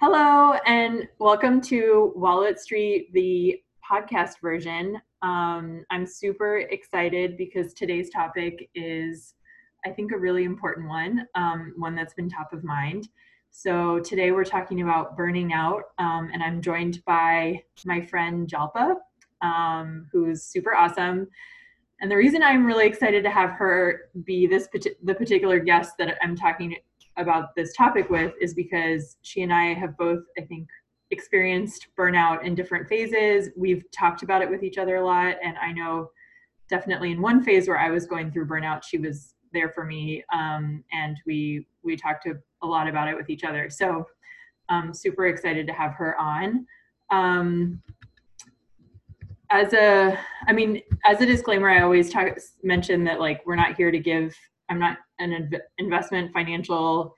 Hello, and welcome to Wallet Street, the podcast version. Um, I'm super excited because today's topic is, I think, a really important one, um, one that's been top of mind. So, today we're talking about burning out, um, and I'm joined by my friend Jalpa, um, who's super awesome. And the reason I'm really excited to have her be this the particular guest that I'm talking about this topic with is because she and I have both, I think, experienced burnout in different phases. We've talked about it with each other a lot. And I know definitely in one phase where I was going through burnout, she was there for me. Um, and we we talked to a lot about it with each other. So I'm super excited to have her on. Um, as a, I mean, as a disclaimer, I always talk, mention that like we're not here to give I'm not an inv- investment, financial,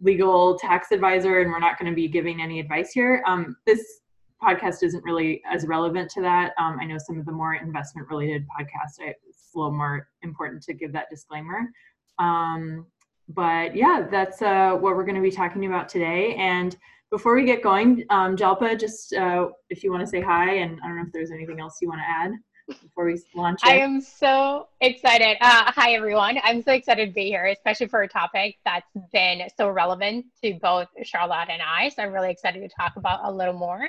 legal, tax advisor, and we're not going to be giving any advice here. Um, this podcast isn't really as relevant to that. Um, I know some of the more investment related podcasts, it's a little more important to give that disclaimer. Um, but yeah, that's uh, what we're going to be talking about today. And before we get going, um, Jalpa, just uh, if you want to say hi, and I don't know if there's anything else you want to add before we launch it? I am so excited. Uh, hi, everyone. I'm so excited to be here, especially for a topic that's been so relevant to both Charlotte and I. So I'm really excited to talk about a little more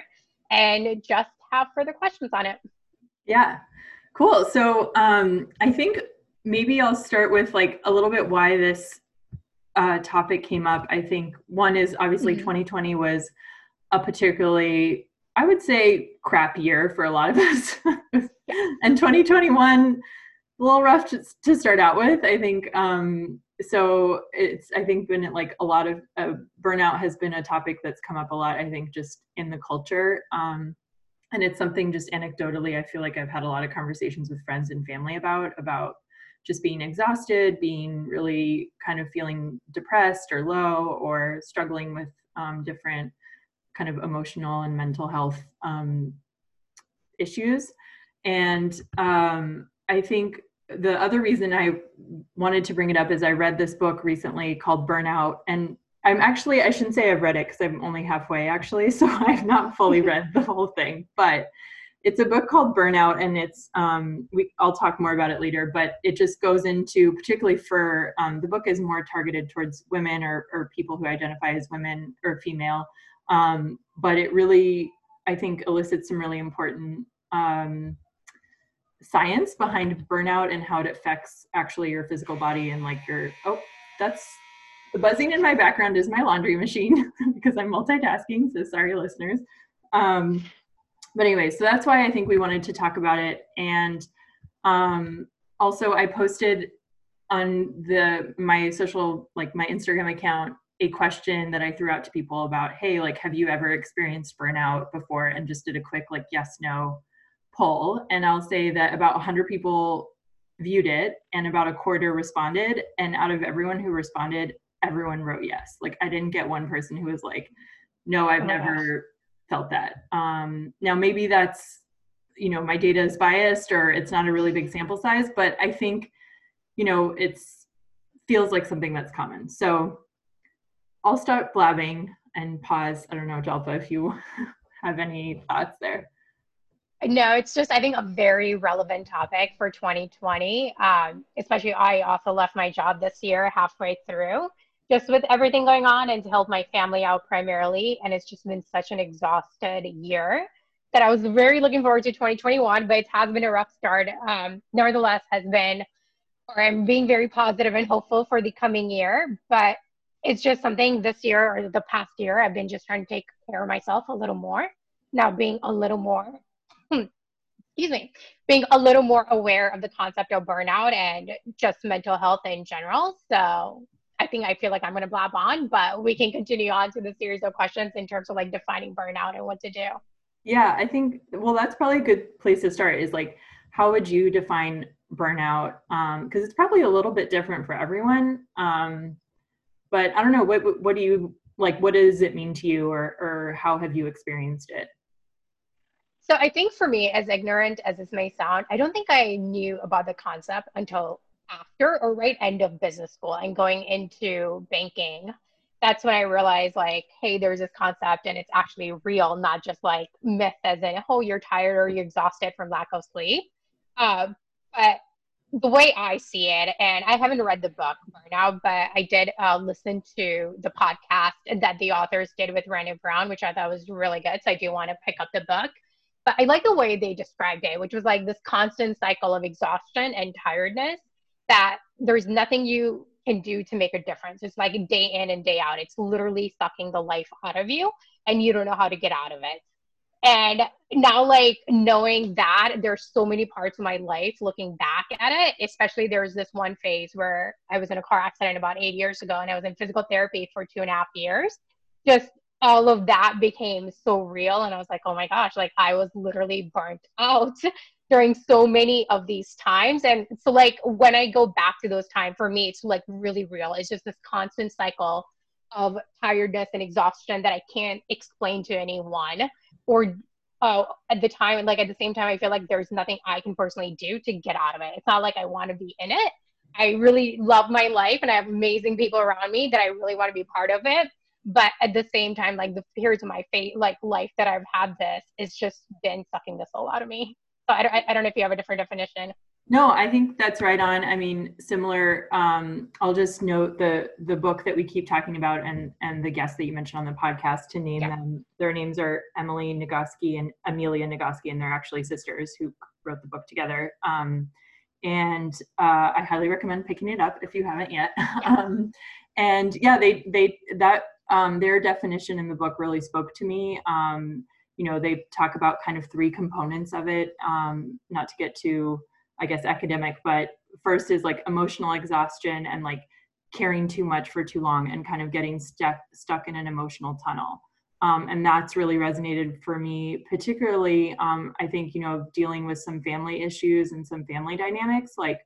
and just have further questions on it. Yeah, cool. So um, I think maybe I'll start with like a little bit why this uh, topic came up. I think one is obviously mm-hmm. 2020 was a particularly I would say crap year for a lot of us. and 2021 a little rough to, to start out with. I think um, so. It's I think been like a lot of uh, burnout has been a topic that's come up a lot. I think just in the culture. Um, and it's something just anecdotally i feel like i've had a lot of conversations with friends and family about about just being exhausted being really kind of feeling depressed or low or struggling with um, different kind of emotional and mental health um, issues. And um, I think the other reason I wanted to bring it up is I read this book recently called Burnout. And I'm actually, I shouldn't say I've read it because I'm only halfway actually. So I've not fully read the whole thing. But it's a book called Burnout, and it's um, we. I'll talk more about it later, but it just goes into particularly for um, the book is more targeted towards women or, or people who identify as women or female, um, but it really, I think, elicits some really important um, science behind burnout and how it affects actually your physical body and like your, oh, that's the buzzing in my background is my laundry machine because I'm multitasking. So sorry, listeners. Um, but anyway, so that's why I think we wanted to talk about it. And um, also, I posted on the my social like my Instagram account a question that I threw out to people about, hey, like, have you ever experienced burnout before? And just did a quick, like, yes, no poll. And I'll say that about 100 people viewed it and about a quarter responded. And out of everyone who responded, everyone wrote yes. Like, I didn't get one person who was like, no, I've oh never gosh. felt that. Um, now, maybe that's, you know, my data is biased or it's not a really big sample size, but I think, you know, it's feels like something that's common. So I'll start blabbing and pause. I don't know, Jalpa, if you have any thoughts there. No, it's just I think a very relevant topic for 2020. Um, especially, I also left my job this year halfway through, just with everything going on, and to help my family out primarily. And it's just been such an exhausted year that I was very looking forward to 2021, but it has been a rough start. Um, nevertheless, has been, or I'm being very positive and hopeful for the coming year. But it's just something this year or the past year I've been just trying to take care of myself a little more. Now being a little more, excuse me, being a little more aware of the concept of burnout and just mental health in general. So I think I feel like I'm going to blab on, but we can continue on to the series of questions in terms of like defining burnout and what to do. Yeah, I think, well, that's probably a good place to start is like, how would you define burnout? Because um, it's probably a little bit different for everyone. Um, but I don't know what what do you like what does it mean to you or or how have you experienced it? So I think for me, as ignorant as this may sound, I don't think I knew about the concept until after or right end of business school and going into banking that's when I realized like, hey, there's this concept and it's actually real, not just like myth as in, oh, you're tired or you're exhausted from lack of sleep. Uh, but the way I see it, and I haven't read the book right now, but I did uh, listen to the podcast that the authors did with Brene Brown, which I thought was really good. So I do want to pick up the book. But I like the way they described it, which was like this constant cycle of exhaustion and tiredness that there's nothing you can do to make a difference. It's like day in and day out. It's literally sucking the life out of you and you don't know how to get out of it. And now, like knowing that there's so many parts of my life looking back at it, especially there was this one phase where I was in a car accident about eight years ago and I was in physical therapy for two and a half years. Just all of that became so real. And I was like, oh my gosh, like I was literally burnt out during so many of these times. And so, like, when I go back to those times, for me, it's like really real. It's just this constant cycle of tiredness and exhaustion that I can't explain to anyone or uh, at the time like at the same time i feel like there's nothing i can personally do to get out of it it's not like i want to be in it i really love my life and i have amazing people around me that i really want to be part of it but at the same time like the of my fate like life that i've had this it's just been sucking the soul out of me so I, I don't know if you have a different definition no, I think that's right on. I mean, similar. Um, I'll just note the the book that we keep talking about and and the guests that you mentioned on the podcast to name yeah. them. Their names are Emily Nagoski and Amelia Nagoski, and they're actually sisters who wrote the book together. Um, and uh, I highly recommend picking it up if you haven't yet. um, and yeah, they they that um, their definition in the book really spoke to me. Um, you know, they talk about kind of three components of it. Um, not to get too I guess academic, but first is like emotional exhaustion and like caring too much for too long and kind of getting stuck stuck in an emotional tunnel. Um, and that's really resonated for me, particularly. Um, I think you know dealing with some family issues and some family dynamics, like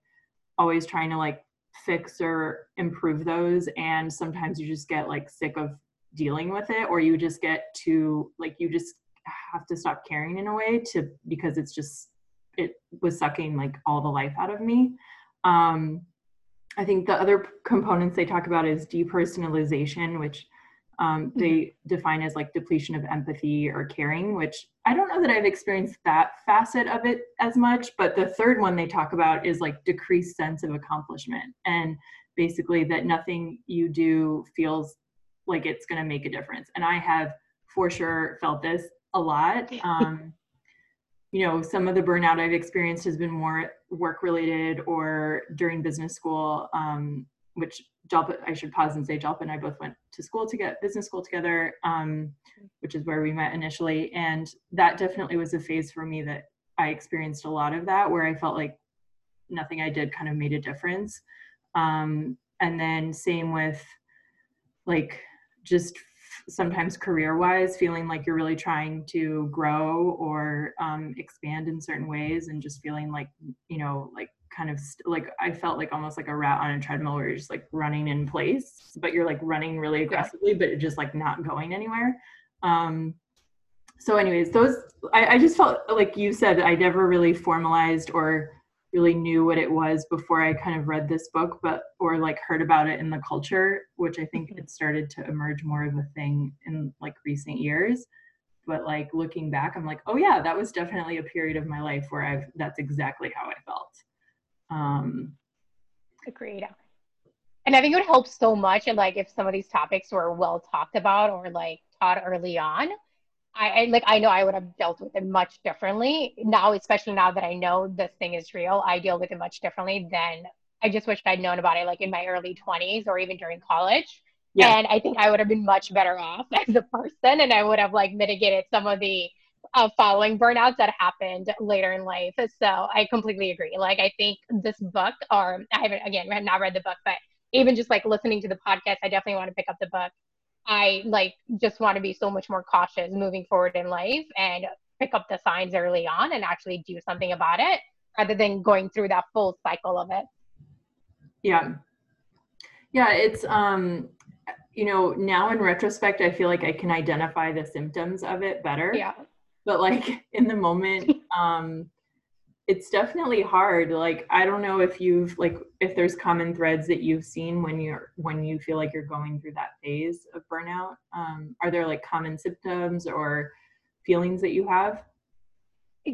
always trying to like fix or improve those, and sometimes you just get like sick of dealing with it, or you just get to like you just have to stop caring in a way to because it's just it was sucking like all the life out of me. Um, I think the other components they talk about is depersonalization, which um, mm-hmm. they define as like depletion of empathy or caring, which I don't know that I've experienced that facet of it as much. But the third one they talk about is like decreased sense of accomplishment and basically that nothing you do feels like it's going to make a difference. And I have for sure felt this a lot. Um, you know, some of the burnout I've experienced has been more work related or during business school, um, which Jalpa, I should pause and say Jalpa and I both went to school to get business school together, um, which is where we met initially. And that definitely was a phase for me that I experienced a lot of that, where I felt like nothing I did kind of made a difference. Um, and then same with like just sometimes career wise feeling like you're really trying to grow or um, expand in certain ways and just feeling like you know like kind of st- like i felt like almost like a rat on a treadmill where you're just like running in place but you're like running really aggressively but just like not going anywhere um so anyways those I, I just felt like you said i never really formalized or really knew what it was before I kind of read this book, but or like heard about it in the culture, which I think mm-hmm. it started to emerge more of a thing in like recent years. But like looking back, I'm like, oh yeah, that was definitely a period of my life where I've that's exactly how I felt. Um agreed. And I think it would help so much and like if some of these topics were well talked about or like taught early on I, I, like I know I would have dealt with it much differently now, especially now that I know this thing is real. I deal with it much differently than I just wish I'd known about it like in my early 20s or even during college. Yeah. And I think I would have been much better off as a person, and I would have like mitigated some of the uh, following burnouts that happened later in life. So I completely agree. Like I think this book, or I haven't again, I have not read the book, but even just like listening to the podcast, I definitely want to pick up the book I like just want to be so much more cautious moving forward in life and pick up the signs early on and actually do something about it rather than going through that full cycle of it. Yeah. Yeah, it's um you know, now in retrospect I feel like I can identify the symptoms of it better. Yeah. But like in the moment um it's definitely hard. Like i don't know if you've like if there's common threads that you've seen when you're when you feel like you're going through that phase of burnout. Um, are there like common symptoms or feelings that you have?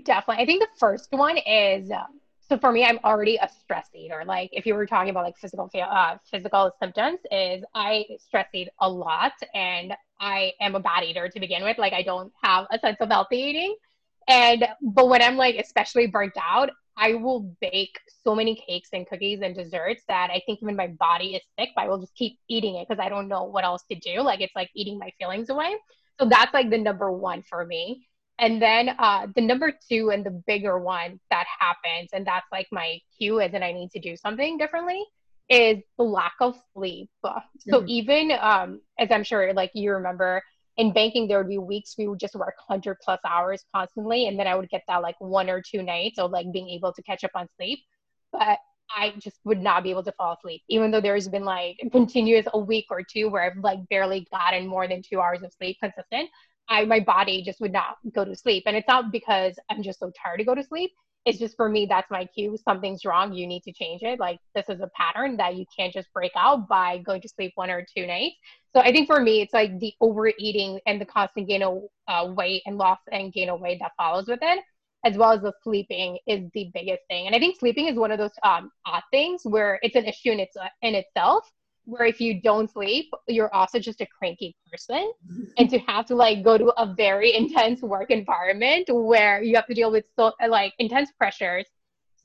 Definitely. I think the first one is um, so for me i'm already a stress eater like if you were talking about like physical uh, physical symptoms is i stress eat a lot and i am a bad eater to begin with like i don't have a sense of healthy eating and but when I'm like especially burnt out, I will bake so many cakes and cookies and desserts that I think even my body is sick, but I will just keep eating it because I don't know what else to do. Like it's like eating my feelings away. So that's like the number one for me. And then uh, the number two and the bigger one that happens, and that's like my cue is that I need to do something differently, is the lack of sleep. So mm-hmm. even um, as I'm sure like you remember in banking there would be weeks we would just work 100 plus hours constantly and then i would get that like one or two nights of like being able to catch up on sleep but i just would not be able to fall asleep even though there's been like continuous a week or two where i've like barely gotten more than two hours of sleep consistent i my body just would not go to sleep. And it's not because i'm just so tired to go to sleep. It's just for me that's my cue. Something's wrong you need to change it. Like this is a pattern that you can't just break out by going to sleep one or two nights. So i think for me it's like the overeating and the constant gain of uh, weight and loss and gain of weight that follows with it as well as the sleeping is the biggest thing. And i think sleeping is one of those um, odd things where it's an issue in, its, in itself where if you don't sleep, you're also just a cranky person. and to have to like go to a very intense work environment where you have to deal with so like intense pressures,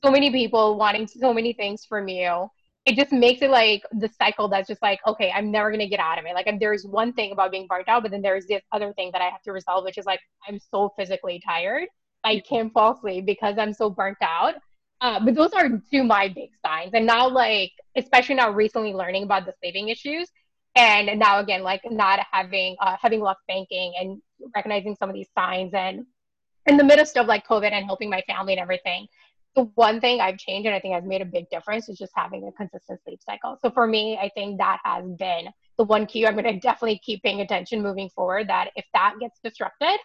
so many people wanting so many things from you. It just makes it like the cycle that's just like, okay, I'm never gonna get out of it. Like there's one thing about being burnt out, but then there's this other thing that I have to resolve, which is like I'm so physically tired. I can't fall asleep because I'm so burnt out. Uh, but those are two my big signs. And now, like, especially now recently learning about the saving issues, and now again, like not having uh, having left banking and recognizing some of these signs, and in the midst of like COVID and helping my family and everything, the one thing I've changed and I think has made a big difference is just having a consistent sleep cycle. So for me, I think that has been the one key I'm going to definitely keep paying attention moving forward. That if that gets disrupted,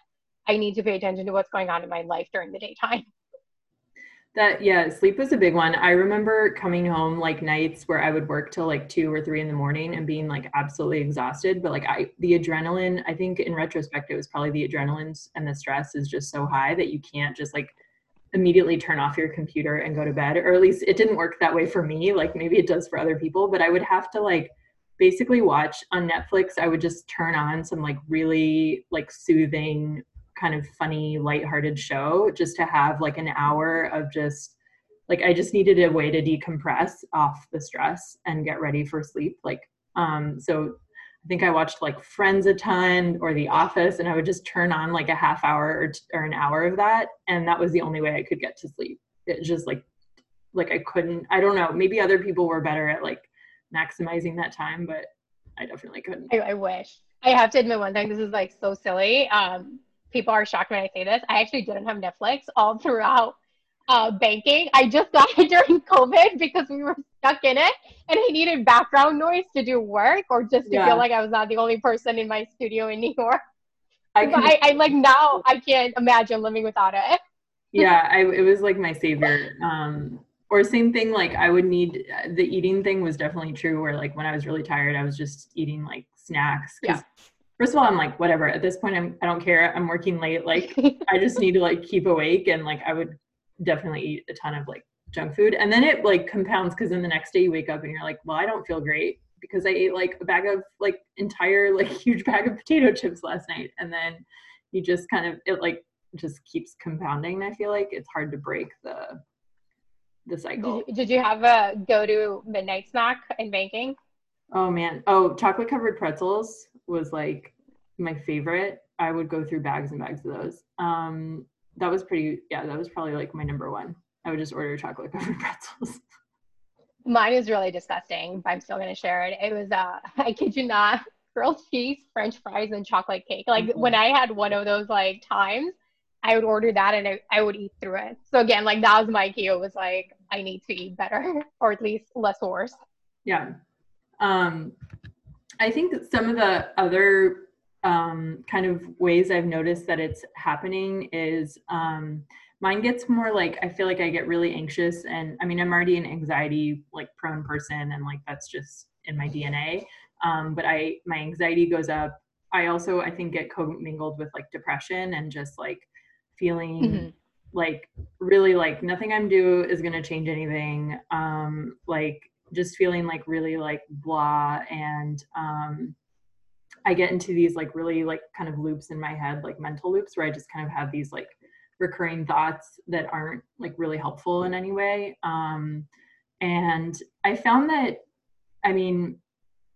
I need to pay attention to what's going on in my life during the daytime. That yeah, sleep was a big one. I remember coming home like nights where I would work till like two or three in the morning and being like absolutely exhausted. But like I the adrenaline, I think in retrospect it was probably the adrenaline and the stress is just so high that you can't just like immediately turn off your computer and go to bed. Or at least it didn't work that way for me. Like maybe it does for other people, but I would have to like basically watch on Netflix, I would just turn on some like really like soothing kind of funny, lighthearted show just to have like an hour of just like I just needed a way to decompress off the stress and get ready for sleep. Like, um, so I think I watched like Friends a ton or The Office, and I would just turn on like a half hour or, t- or an hour of that, and that was the only way I could get to sleep. It just like, like I couldn't. I don't know. Maybe other people were better at like maximizing that time, but I definitely couldn't. I, I wish. I have to admit one thing. This is like so silly. Um, people are shocked when I say this. I actually didn't have Netflix all throughout uh, banking. I just got it during COVID because we were stuck in it and I needed background noise to do work or just to yeah. feel like I was not the only person in my studio in New York. I, can, I, I like now I can't imagine living without it. yeah, I, it was like my savior. Um, or same thing, like I would need the eating thing was definitely true. Where like when I was really tired, I was just eating like snacks. Yeah first of all i'm like whatever at this point i'm i don't care i'm working late like i just need to like keep awake and like i would definitely eat a ton of like junk food. And then it like compounds because then the next day you wake up and you're like well i don't feel great because i ate like a bag of like entire like huge bag of potato chips last night. And then you just kind of it like just keeps compounding i feel like. It's hard to break the the cycle. did you, did you have a go to midnight snack in banking? Oh man. Oh chocolate covered pretzels was like my favorite. I would go through bags and bags of those. Um, that was pretty, yeah, that was probably like my number one. I would just order chocolate covered pretzels. Mine is really disgusting, but I'm still gonna share it. It was, uh, I kid you not, grilled cheese, French fries, and chocolate cake. Like mm-hmm. when I had one of those like times, I would order that and I, I would eat through it. So again, like that was my cue. It was like I need to eat better, or at least less worse. Yeah. Um, I think some of the other um, kind of ways I've noticed that it's happening is um, mine gets more like i feel like i get really anxious and i mean i'm already an anxiety like prone person and like that's just in my dna um, but i my anxiety goes up. I also i think get commingled with like depression and just like feeling mm-hmm. like really like nothing i'm do is going to change anything. Um like just feeling like really like blah and um i get into these like really like kind of loops in my head like mental loops where i just kind of have these like recurring thoughts that aren't like really helpful in any way um and i found that i mean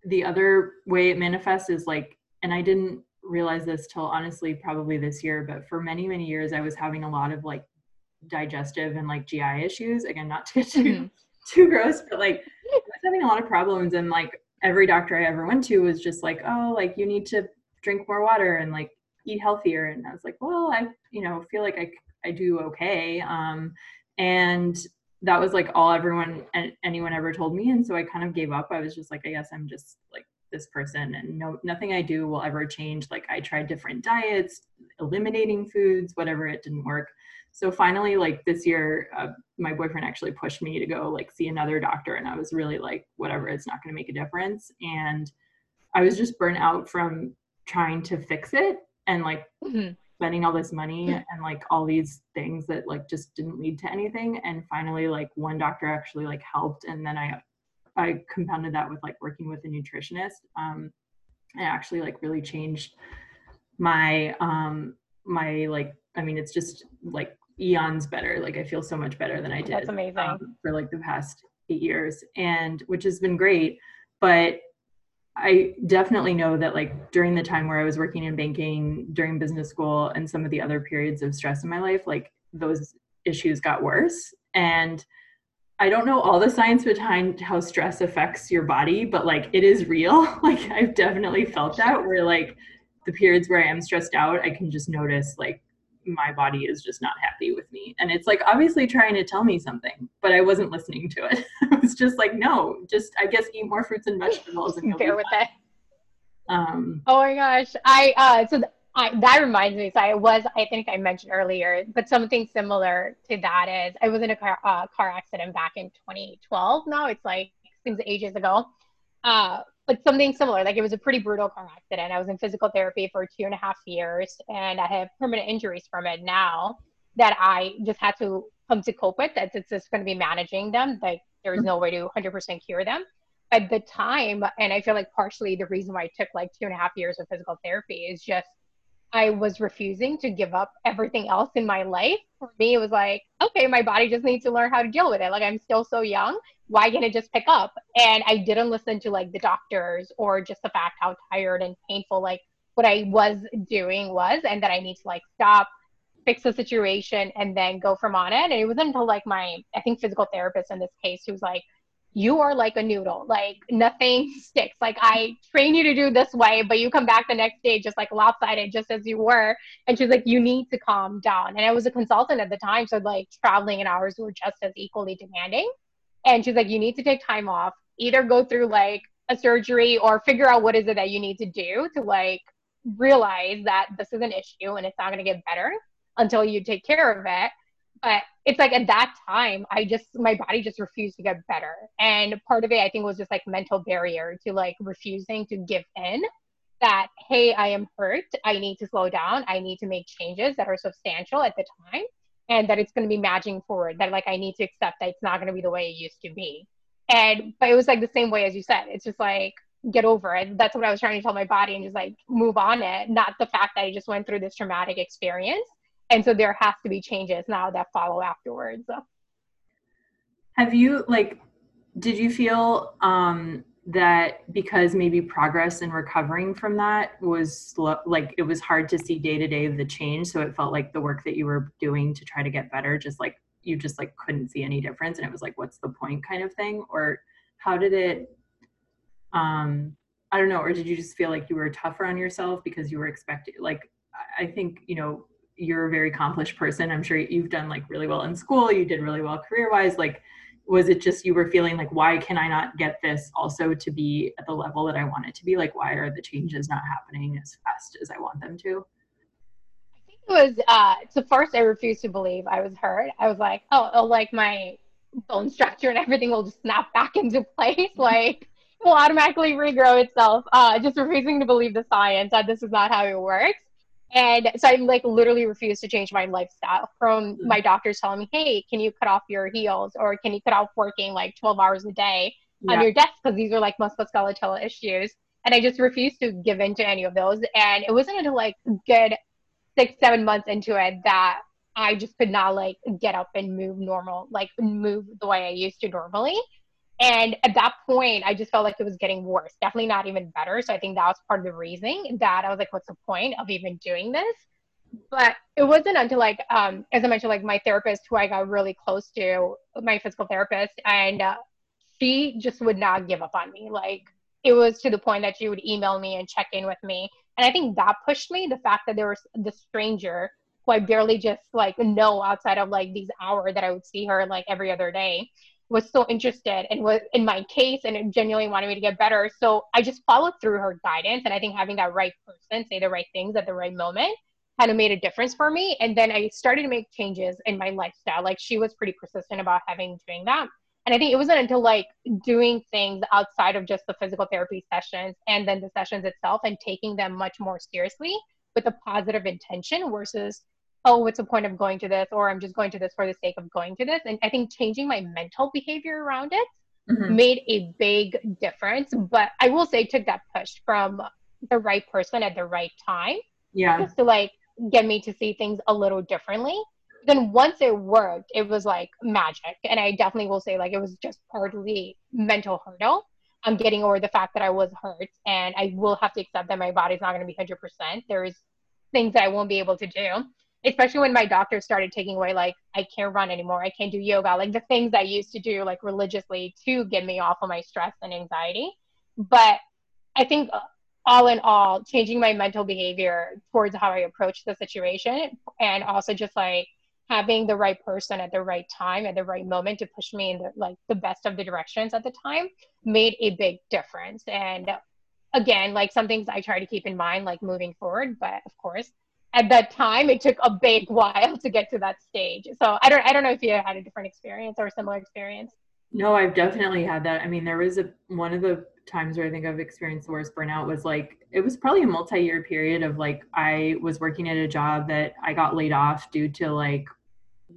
the other way it manifests is like and i didn't realize this till honestly probably this year but for many many years i was having a lot of like digestive and like gi issues again not to get too mm-hmm. too gross but like having a lot of problems and like every doctor i ever went to was just like oh like you need to drink more water and like eat healthier. And i was like well i you know feel like i i do okay. Um and that was like all everyone and anyone ever told me and so i kind of gave up. I was just like i guess i'm just like this person and no nothing i do will ever change. Like i tried different diets eliminating foods whatever it didn't work so finally like this year uh, my boyfriend actually pushed me to go like see another doctor and i was really like whatever it's not going to make a difference and i was just burnt out from trying to fix it and like mm-hmm. spending all this money mm-hmm. and like all these things that like just didn't lead to anything and finally like one doctor actually like helped and then i I compounded that with like working with a nutritionist. Um, and actually like really changed my um my like I mean it's just like eons better. Like I feel so much better than I did. That's amazing. Um, for like the past eight years, and which has been great. But I definitely know that like during the time where I was working in banking, during business school, and some of the other periods of stress in my life, like those issues got worse. And I don't know all the science behind how stress affects your body, but like it is real. Like I've definitely felt that where like the periods where I am stressed out, I can just notice like my body is just not happy with me. And it's like obviously trying to tell me something, but I wasn't listening to it. I was just like, no, just I guess eat more fruits and vegetables and bear with it. Um, oh my gosh. I uh so th- I, that reminds me. So I was, I think I mentioned earlier, but something similar to that is I was in a car, uh, car accident back in 2012. Now it's like seems ages ago. Uh, but something similar, like it was a pretty brutal car accident. I was in physical therapy for two and a half years, and I have permanent injuries from it now that I just had to come to cope with. That it's just going to be managing them. Like there's no way to 100% cure them at the time and i feel like partially the reason why i took like two and a half years of physical therapy is just I was refusing to give up everything else in my life. For me, it was like, okay, my body just needs to learn how to deal with it. Like, I'm still so young. Why can't it just pick up? And I didn't listen to like the doctors or just the fact how tired and painful like what I was doing was, and that I need to like stop, fix the situation, and then go from on it. And it wasn't until like my, I think, physical therapist in this case, who was like, you are like a noodle. Like nothing sticks. Like I train you to do this way, but you come back the next day just like lopsided, just as you were. And she's like, you need to calm down. And I was a consultant at the time, so like traveling and hours were just as equally demanding. And she's like, you need to take time off, either go through like a surgery or figure out what is it that you need to do to like realize that this is an issue and it's not going to get better until you take care of it but it's like at that time i just my body just refused to get better. And part of it i think was just like mental barrier to like refusing to give in that hey i am hurt. I need to slow down. I need to make changes that are substantial at the time and that it's going to be matching forward that like i need to accept that it's not going to be the way it used to be. And but it was like the same way as you said. It's just like get over it. That's what i was trying to tell my body and just like move on it. Not the fact that i just went through this traumatic experience and so there has to be changes now that follow afterwards. Have you like did you feel um that because maybe progress in recovering from that was slow, like it was hard to see day to day the change so it felt like the work that you were doing to try to get better just like you just like couldn't see any difference and it was like what's the point kind of thing? Or how did it um i don't know or did you just feel like you were tougher on yourself because you were expecting like i think you know you're a very accomplished person i'm sure you've done like really well in school you did really well career wise like was it just you were feeling like why can i not get this also to be at the level that i want it to be like why are the changes not happening as fast as i want them to i think it was uh so first I refused to believe I was hurt. I was like, oh, oh like my bone structure and everything will just snap back into place. Like it will automatically regrow itself. Uh just refusing to believe the science that this is not how it works. And so I'm like literally refused to change my lifestyle from mm-hmm. my doctors telling me, hey, can you cut off your heels or can you cut off working like 12 hours a day yeah. on your desk? Because these are like musculoskeletal issues. And I just refused to give in to any of those. And it wasn't until like good six, seven months into it that I just could not like get up and move normal, like move the way I used to normally. And at that point, I just felt like it was getting worse, definitely not even better. So I think that was part of the reasoning that I was like, what's the point of even doing this? But it wasn't until like, um, as I mentioned, like my therapist, who I got really close to, my physical therapist, and uh, she just would not give up on me. Like it was to the point that she would email me and check in with me. And I think that pushed me the fact that there was the stranger who I barely just like know outside of like these hours that I would see her like every other day was so interested and was in my case and genuinely wanted me to get better. So I just followed through her guidance. And I think having that right person say the right things at the right moment kind of made a difference for me. And then I started to make changes in my lifestyle. Like she was pretty persistent about having doing that. And I think it wasn't until like doing things outside of just the physical therapy sessions and then the sessions itself and taking them much more seriously with a positive intention versus oh, what's the point of going to this? Or I'm just going to this for the sake of going to this. And I think changing my mental behavior around it mm-hmm. made a big difference. But I will say, took that push from the right person at the right time. Yeah. Just to like get me to see things a little differently. Then once it worked, it was like magic. And I definitely will say, like, it was just partly mental hurdle. I'm getting over the fact that I was hurt and I will have to accept that my body's not going to be 100%. There's things that I won't be able to do especially when my doctor started taking away like i can't run anymore. I can't do yoga. Like the things i used to do like religiously to get me off of my stress and anxiety. But i think uh, all in all changing my mental behavior towards how i approach the situation and also just like having the right person at the right time at the right moment to push me in the like the best of the directions at the time made a big difference. And again like some things i try to keep in mind like moving forward but of course at that time it took a big while to get to that stage. So i don't i don't know if you had a different experience or a similar experience. No i've definitely had that. I mean there was a one of the times where i think i've experienced the worst burnout was like it was probably a multi-year period of like i was working at a job that i got laid off due to like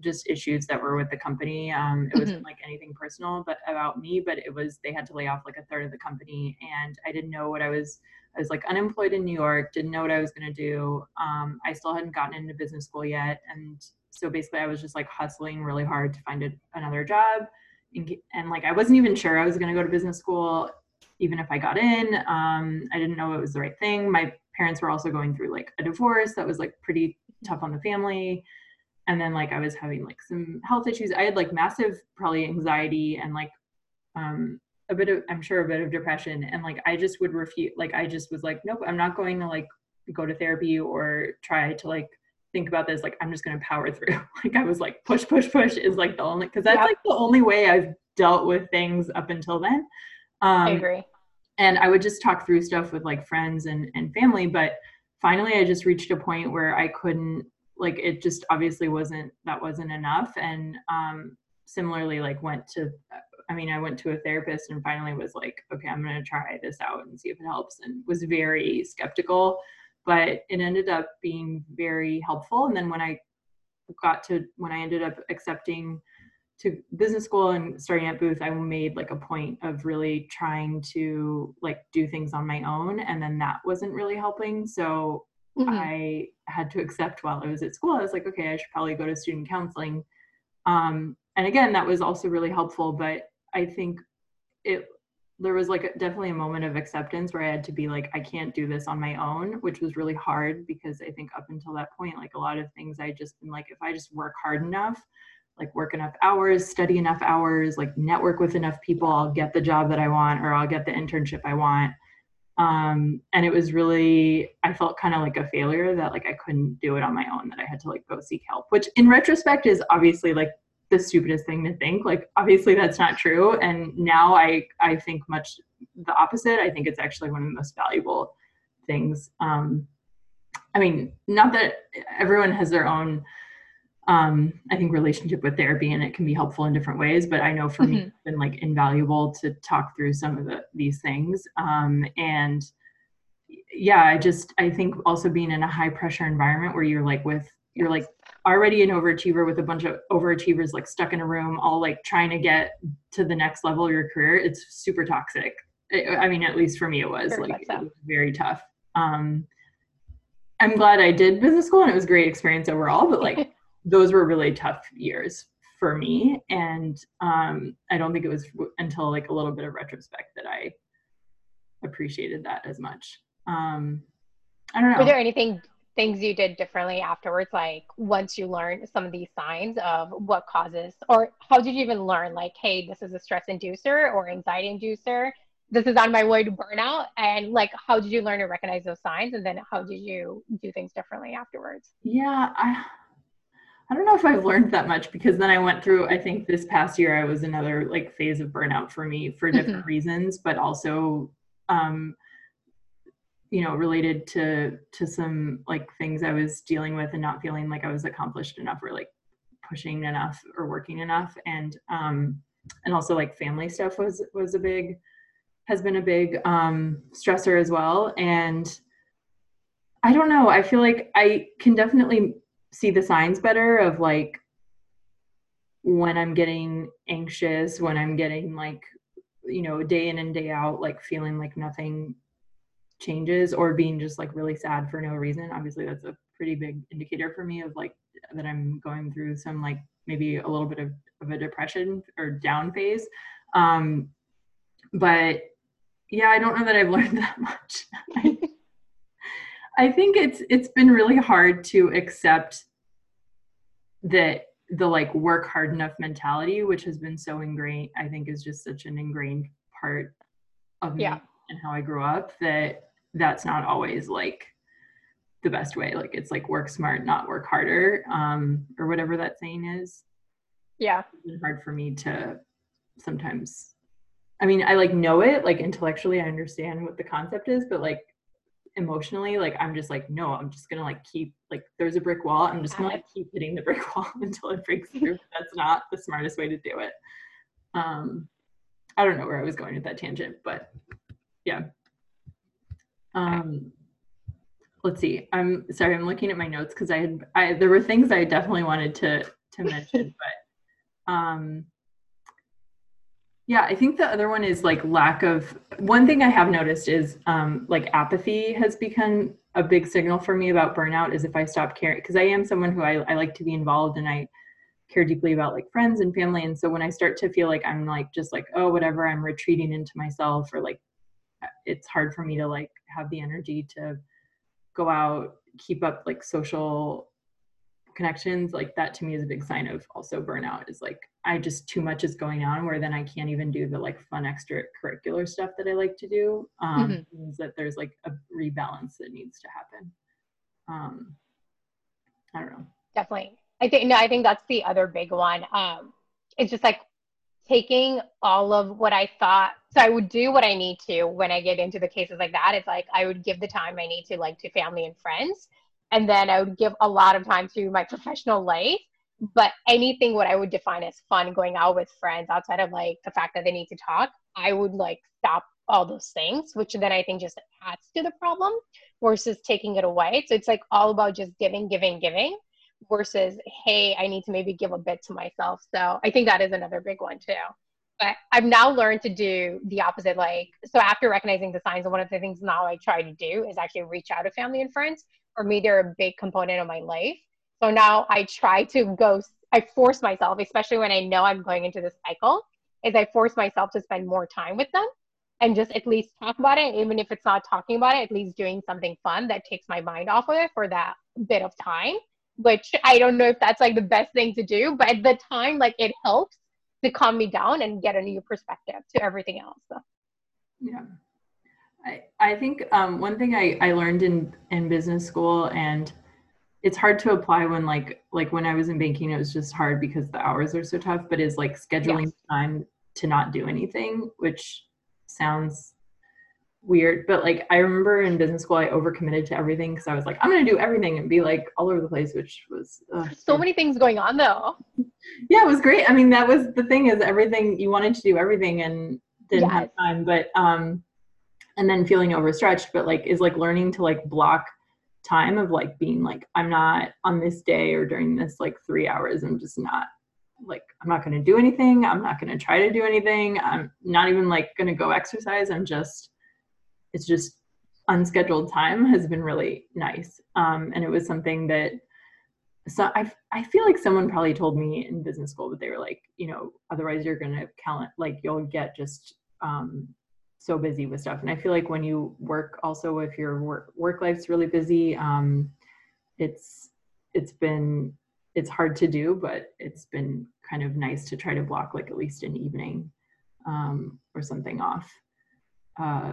just issues that were with the company um, it wasn't mm-hmm. like anything personal but about me but it was they had to lay off like a third of the company and i didn't know what i was I was like unemployed in New York, didn't know what I was going to do. Um, I still hadn't gotten into business school yet. And so basically, I was just like hustling really hard to find a, another job. And, and, like, I wasn't even sure I was going to go to business school, even if I got in. Um, I didn't know it was the right thing. My parents were also going through like a divorce that was like pretty tough on the family. And then like I was having like some health issues. I had like massive probably anxiety and like um, a bit of i'm sure a bit of depression. And like i just would refute like i just was like nope i'm not going to like go to therapy or try to like think about this. Like i'm just going to power through. Like i was like push push push is like the only because that's like the only way i've dealt with things up until then. Um, i agree. and i would just talk through stuff with like friends and and family but finally i just reached a point where i couldn't like it just obviously wasn't that wasn't enough and um similarly like went to I mean, I went to a therapist and finally was like, okay, I'm going to try this out and see if it helps, and was very skeptical, but it ended up being very helpful. And then when I got to, when I ended up accepting to business school and starting at Booth, I made like a point of really trying to like do things on my own. And then that wasn't really helping. So mm-hmm. I had to accept while I was at school, I was like, okay, I should probably go to student counseling. Um, and again, that was also really helpful, but I think it there was like a, definitely a moment of acceptance where I had to be like, I can't do this on my own, which was really hard because I think up until that point, like a lot of things I just been like, if I just work hard enough, like work enough hours, study enough hours, like network with enough people, I'll get the job that I want or I'll get the internship I want. Um, and it was really, I felt kind of like a failure that like I couldn't do it on my own, that I had to like go seek help, which in retrospect is obviously like the stupidest thing to think like obviously that's not true. And now i i think much the opposite. I think it's actually one of the most valuable things. Um I mean, not that everyone has their own um i think relationship with therapy and it can be helpful in different ways but i know for mm-hmm. me it's been like invaluable to talk through some of the these things. Um and yeah i just i think also being in a high pressure environment where you're like with you're like already an overachiever with a bunch of overachievers like stuck in a room all like trying to get to the next level of your career it's super toxic. I mean at least for me it was like it was very tough. Um i'm glad i did business school and it was a great experience overall but like those were really tough years for me. And um, i don't think it was until like a little bit of retrospect that i appreciated that as much. Um, i don't know. were there anything things you did differently afterwards? Like once you learned some of these signs of what causes or how did you even learn like hey this is a stress inducer or anxiety inducer? This is on my way to burnout. And like how did you learn to recognize those signs? And then how did you do things differently afterwards? Yeah i I don't know if I've learned that much because then I went through, I think this past year I was another like phase of burnout for me for different mm-hmm. reasons, but also um you know related to to some like things I was dealing with and not feeling like I was accomplished enough or like pushing enough or working enough and um and also like family stuff was was a big has been a big um stressor as well and I don't know, I feel like I can definitely see the signs better of like when I'm getting anxious, when I'm getting like, you know, day in and day out, like feeling like nothing changes or being just like really sad for no reason. Obviously, that's a pretty big indicator for me of like that I'm going through some like maybe a little bit of, of a depression or down phase. Um, but yeah, I don't know that I've learned that much. I think it's it's been really hard to accept that the like work hard enough mentality, which has been so ingrained, I think is just such an ingrained part of me yeah. and how I grew up that that's not always like the best way. Like it's like work smart, not work harder, um, or whatever that saying is. Yeah. It's hard for me to sometimes I mean, I like know it, like intellectually I understand what the concept is, but like emotionally like i'm just like no i'm just gonna like keep like there's a brick wall. I'm just gonna like keep hitting the brick wall until it breaks through. That's not the smartest way to do it. Um i don't know where i was going with that tangent but yeah. Um let's see. I'm sorry i'm looking at my notes because i had i there were things i definitely wanted to to mention but um yeah, I think the other one is like lack of one thing I have noticed is um, like apathy has become a big signal for me about burnout is if I stop caring because I am someone who I, I like to be involved and I care deeply about like friends and family. And so when I start to feel like I'm like just like, oh whatever, I'm retreating into myself or like it's hard for me to like have the energy to go out, keep up like social connections like that to me is a big sign of also burnout is like i just too much is going on where then i can't even do the like fun extracurricular stuff that i like to do um mm-hmm. means that there's like a rebalance that needs to happen. Um i don't know. Definitely. I think no i think that's the other big one. Um it's just like taking all of what i thought so i would do what i need to when i get into the cases like that. It's like i would give the time i need to like to family and friends and then I would give a lot of time to my professional life. But anything what I would define as fun, going out with friends outside of like the fact that they need to talk, I would like stop all those things, which then I think just adds to the problem versus taking it away. So it's like all about just giving, giving, giving versus, hey, I need to maybe give a bit to myself. So I think that is another big one too. But I've now learned to do the opposite. Like, so after recognizing the signs, one of the things now I try to do is actually reach out to family and friends for me they're a big component of my life. So now i try to go i force myself especially when i know i'm going into this cycle is i force myself to spend more time with them and just at least talk about it. Even if it's not talking about it at least doing something fun that takes my mind off of it for that bit of time which i don't know if that's like the best thing to do but at the time like it helps to calm me down and get a new perspective to everything else. Yeah I, I think um, one thing I, I learned in, in business school and it's hard to apply when like like when I was in banking it was just hard because the hours are so tough but is like scheduling yes. time to not do anything which sounds weird. But like I remember in business school, I overcommitted to everything because I was like, I'm gonna do everything and be like all over the place, which was uh, so many things going on though. Yeah, it was great. I mean, that was the thing is everything you wanted to do everything and didn't yes. have time. But um, and then feeling overstretched, but like is like learning to like block time of like being like I'm not on this day or during this like three hours. I'm just not like I'm not going to do anything. I'm not going to try to do anything. I'm not even like going to go exercise. I'm just it's just unscheduled time has been really nice. Um, and it was something that so I, I feel like someone probably told me in business school that they were like, you know, otherwise you're going to count, like you'll get just um, so busy with stuff. And I feel like when you work also, if your work, work life's really busy, um, it's, it's been, it's hard to do, but it's been kind of nice to try to block like at least an evening um, or something off. Uh,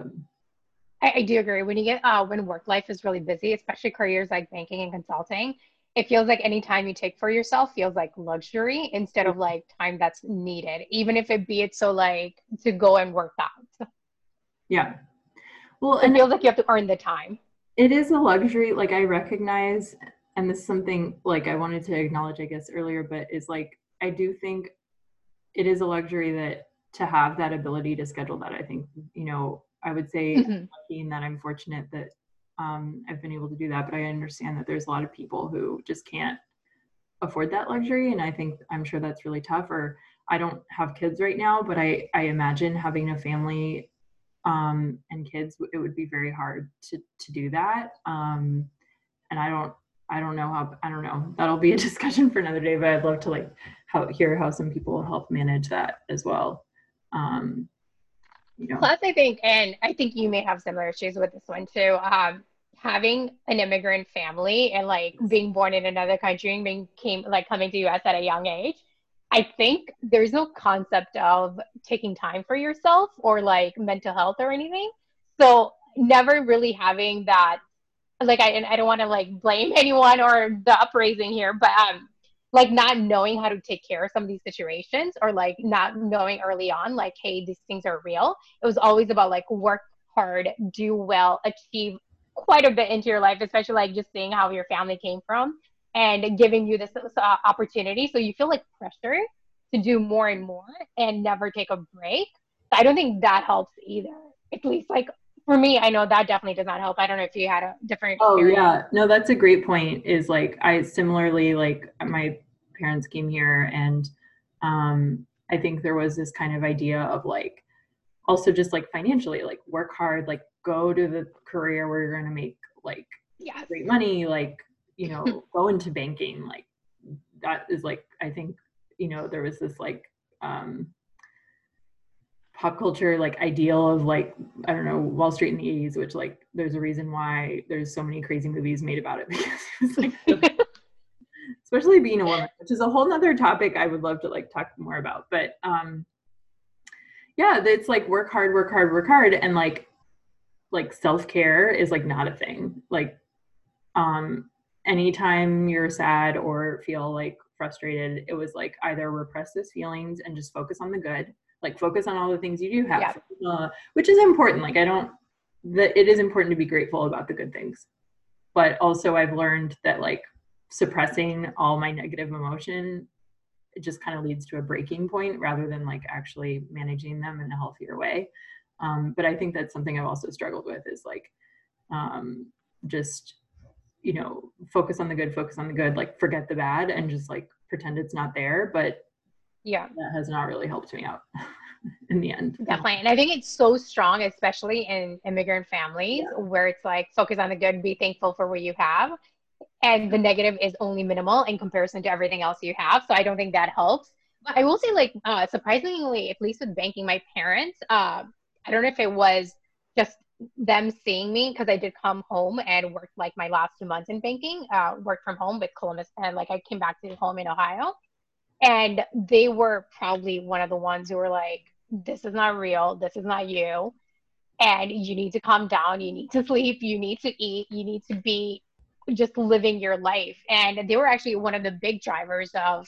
I, I, do agree. When you get uh, when work life is really busy, especially careers like banking and consulting, it feels like any time you take for yourself feels like luxury instead of like time that's needed, even if it be it so like to go and work out. Yeah. Well, it feels like you have to earn the time. It is a luxury. Like I recognize, and this is something like I wanted to acknowledge, I guess, earlier, but is like I do think it is a luxury that to have that ability to schedule that. I think you know I would say mm-hmm. lucky in that I'm fortunate that um, I've been able to do that. But I understand that there's a lot of people who just can't afford that luxury, and I think I'm sure that's really tough. Or I don't have kids right now, but I I imagine having a family um, and kids, it would be very hard to to do that. Um, and I don't I don't know how I don't know. That'll be a discussion for another day. But I'd love to like how hear how some people help manage that as well. Um, you know. Plus, I think, and I think you may have similar issues with this one too. Um, having an immigrant family and like being born in another country and being came like coming to US at a young age, I think there's no concept of taking time for yourself or like mental health or anything. So never really having that like I and I don't want to like blame anyone or the upraising here, but um like not knowing how to take care of some of these situations or like not knowing early on like hey these things are real it was always about like work hard do well achieve quite a bit into your life especially like just seeing how your family came from and giving you this uh, opportunity so you feel like pressure to do more and more and never take a break so i don't think that helps either at least like for me, I know that definitely does not help. I don't know if you had a different. Oh yeah, no, that's a great point. Is like I similarly like my parents came here, and um, I think there was this kind of idea of like also just like financially, like work hard, like go to the career where you're going to make like yes. great money, like you know, go into banking, like that is like I think you know there was this like um pop culture like ideal of like I don't know Wall Street in the 80s, which like there's a reason why there's so many crazy movies made about it because it's like especially being a woman, which is a whole nother topic I would love to like talk more about. But um yeah, it's like work hard, work hard, work hard, and like like self-care is like not a thing. Like um anytime you're sad or feel like frustrated, it was like either repress those feelings and just focus on the good like focus on all the things you do have yeah. uh, which is important like i don't that it is important to be grateful about the good things but also i've learned that like suppressing all my negative emotion it just kind of leads to a breaking point rather than like actually managing them in a healthier way um, but i think that's something i've also struggled with is like um, just you know focus on the good focus on the good like forget the bad and just like pretend it's not there but yeah. that has not really helped me out in the end. Definitely and i think it's so strong especially in immigrant families yeah. where it's like focus on the good be thankful for what you have and the negative is only minimal in comparison to everything else you have so i don't think that helps. But i will say like uh, surprisingly at least with banking my parents uh, i don't know if it was just them seeing me because I did come home and worked like my last two months in banking, uh, worked from home with Columbus, and like I came back to home in Ohio, and they were probably one of the ones who were like, this is not real. This is not you. And you need to calm down. You need to sleep. You need to eat. You need to be just living your life. And they were actually one of the big drivers of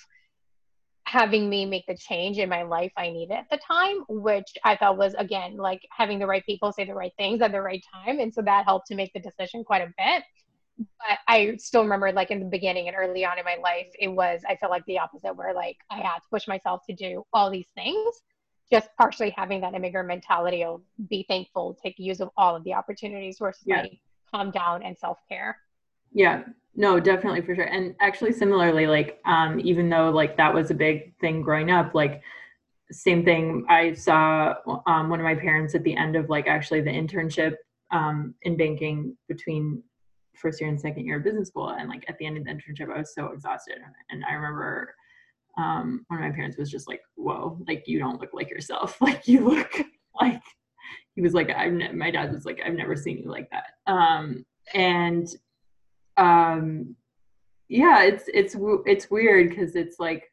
having me make the change in my life I needed at the time, which I thought was again like having the right people say the right things at the right time. And so that helped to make the decision quite a bit. But I still remember like in the beginning and early on in my life, it was I felt like the opposite where like I had to push myself to do all these things. Just partially having that immigrant mentality of be thankful, take use of all of the opportunities versus yeah. like calm down and self care. Yeah, no, definitely for sure. And actually, similarly, like um, even though like that was a big thing growing up, like same thing. I saw um, one of my parents at the end of like actually the internship um, in banking between first year and second year of business school, and like at the end of the internship, I was so exhausted. And I remember um, one of my parents was just like, "Whoa, like you don't look like yourself. Like you look like." He was like, "I've ne-, my dad was like, I've never seen you like that." Um, and um yeah it's it's it's weird because it's like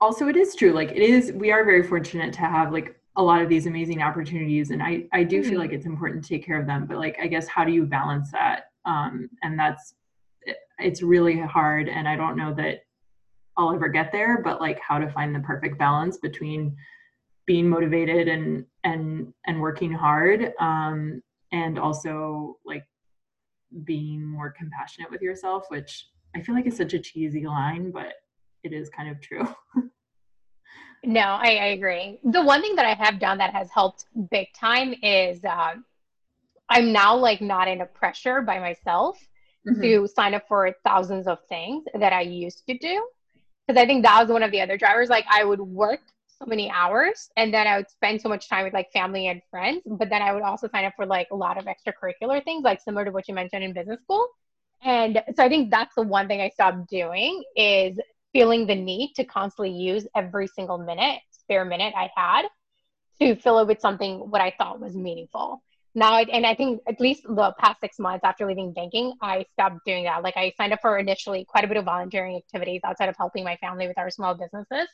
also it is true like it is we are very fortunate to have like a lot of these amazing opportunities and i i do feel like it's important to take care of them but like i guess how do you balance that? Um and that's it's really hard and i don't know that i'll ever get there but like how to find the perfect balance between being motivated and and and working hard um and also like being more compassionate with yourself, which I feel like is such a cheesy line, but it is kind of true. no, I, I, agree. The one thing that I have done that has helped big time is uh, I'm now like not in a pressure by myself mm-hmm. to sign up for thousands of things that I used to do. Because I think that was one of the other drivers. Like I would work so many hours and then I would spend so much time with like family and friends. But then I would also sign up for like a lot of extracurricular things, like similar to what you mentioned in business school. And so I think that's the one thing I stopped doing is feeling the need to constantly use every single minute, spare minute I had to fill it with something what I thought was meaningful. Now, and I think at least the past six months after leaving banking, I stopped doing that. Like I signed up for initially quite a bit of volunteering activities outside of helping my family with our small businesses.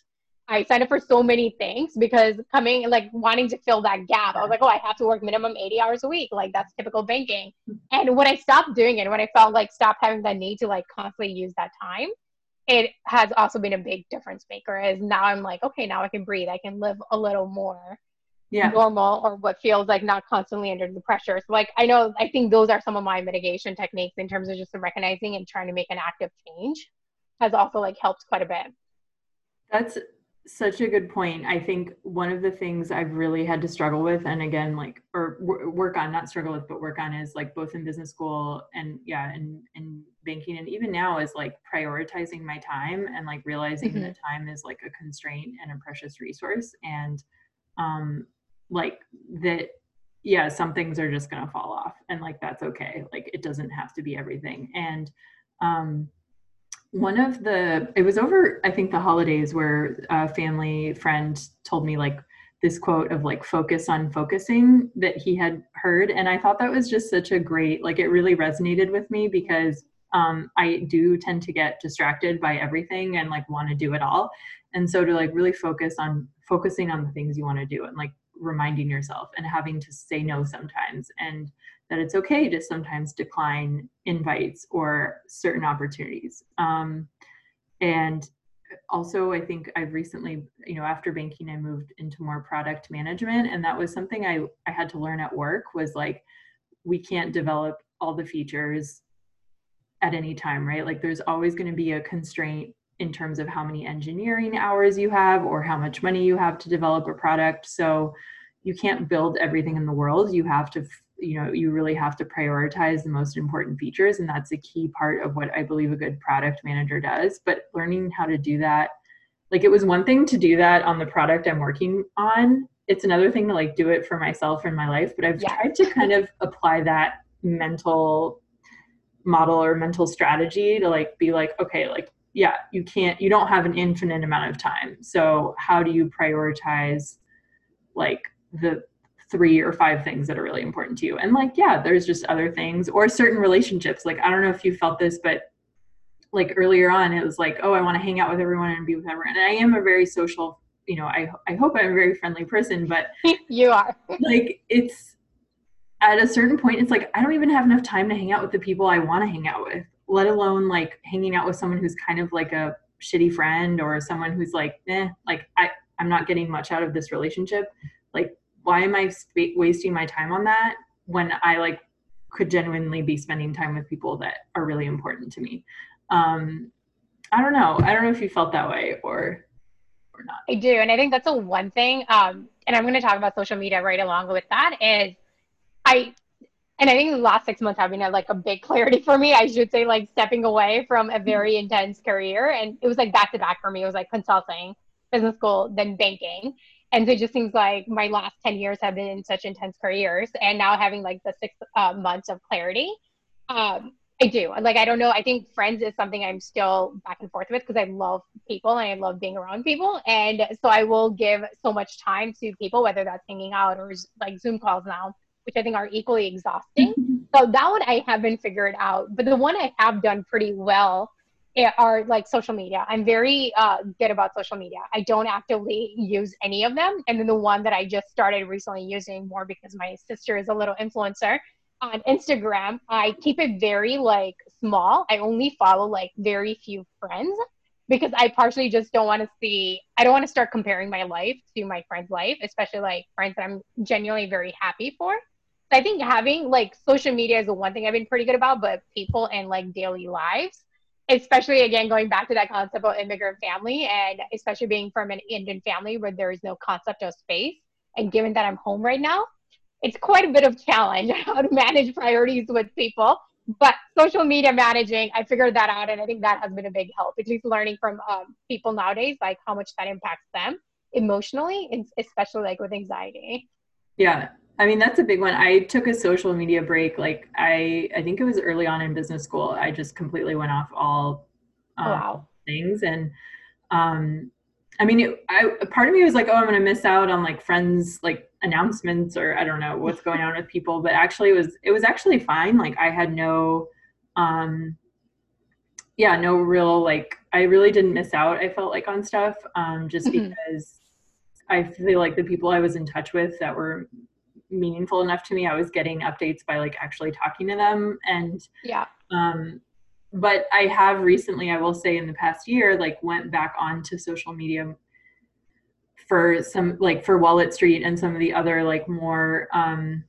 I signed up for so many things because coming like wanting to fill that gap. I was like, oh, I have to work minimum 80 hours a week. Like that's typical banking. And when I stopped doing it, when I felt like stopped having that need to like constantly use that time, it has also been a big difference maker. Is now I'm like, okay, now I can breathe. I can live a little more yeah. normal or what feels like not constantly under the pressure. So like I know I think those are some of my mitigation techniques in terms of just recognizing and trying to make an active change has also like helped quite a bit. That's such a good point. I think one of the things I've really had to struggle with, and again, like, or work on, not struggle with, but work on is like both in business school and yeah, and, and banking. And even now is like prioritizing my time and like realizing mm-hmm. that time is like a constraint and a precious resource. And um, like that, yeah, some things are just going to fall off and like, that's okay. Like it doesn't have to be everything. And, um, one of the it was over i think the holidays where a family friend told me like this quote of like focus on focusing that he had heard and i thought that was just such a great like it really resonated with me because um, i do tend to get distracted by everything and like want to do it all. And so to like really focus on focusing on the things you want to do and like reminding yourself and having to say no sometimes and that it's okay to sometimes decline invites or certain opportunities. Um, and also, I think I've recently, you know, after banking, I moved into more product management, and that was something I I had to learn at work. Was like, we can't develop all the features at any time, right? Like, there's always going to be a constraint in terms of how many engineering hours you have or how much money you have to develop a product. So you can't build everything in the world. You have to you know you really have to prioritize the most important features and that's a key part of what i believe a good product manager does but learning how to do that like it was one thing to do that on the product i'm working on it's another thing to like do it for myself in my life but i've yeah. tried to kind of apply that mental model or mental strategy to like be like okay like yeah you can't you don't have an infinite amount of time so how do you prioritize like the three or five things that are really important to you. And like, yeah, there's just other things or certain relationships. Like, I don't know if you felt this, but like earlier on, it was like, oh, I want to hang out with everyone and be with everyone. And I am a very social, you know, I, I hope I'm a very friendly person, but you are like, it's at a certain point, it's like, I don't even have enough time to hang out with the people I want to hang out with, let alone like hanging out with someone who's kind of like a, shitty friend or someone who's like, eh, like I, I'm not getting much out of this relationship. Like, why am I sp- wasting my time on that when I like could genuinely be spending time with people that are really important to me? Um, I don't know. I don't know if you felt that way or or not. I do, and I think that's a one thing. Um, and I'm going to talk about social media right along with that. Is I and I think the last six months have been like a big clarity for me. I should say, like stepping away from a very intense career, and it was like back to back for me. It was like consulting, business school, then banking, and so it just seems like my last ten years have been in such intense careers, and now having like the six uh, months of clarity. Um, I do. Like, I don't know. I think friends is something I'm still back and forth with because I love people and I love being around people. And so I will give so much time to people, whether that's hanging out or like Zoom calls now, which I think are equally exhausting. Mm-hmm. So that one I haven't figured out. But the one I have done pretty well eh, are like social media. I'm very uh, good about social media. I don't actively use any of them. And then the one that I just started recently using more because my sister is a little influencer on Instagram, I keep it very like small. I only follow like very few friends because I partially just don't want to see, I don't want to start comparing my life to my friend's life, especially like friends that I'm genuinely very happy for. I think having like social media is the one thing I've been pretty good about, but people and like daily lives, especially again, going back to that concept of immigrant family and especially being from an Indian family where there is no concept of space. And given that I'm home right now, it's quite a bit of challenge how to manage priorities with people but social media managing i figured that out and i think that has been a big help at least learning from um, people nowadays like how much that impacts them emotionally especially like with anxiety yeah i mean that's a big one i took a social media break like i i think it was early on in business school i just completely went off all um, wow. things and um I mean, it, I, part of me was like, oh, I'm going to miss out on like friends, like announcements or I don't know what's going on with people. But actually, it was it was actually fine. Like I had no, um, yeah, no real like I really didn't miss out. I felt like on stuff, um, just mm-hmm. because I feel like the people I was in touch with that were meaningful enough to me, I was getting updates by like actually talking to them and yeah. Um, but I have recently, I will say in the past year, like went back onto social media for some like for Wallet Street and some of the other like more um,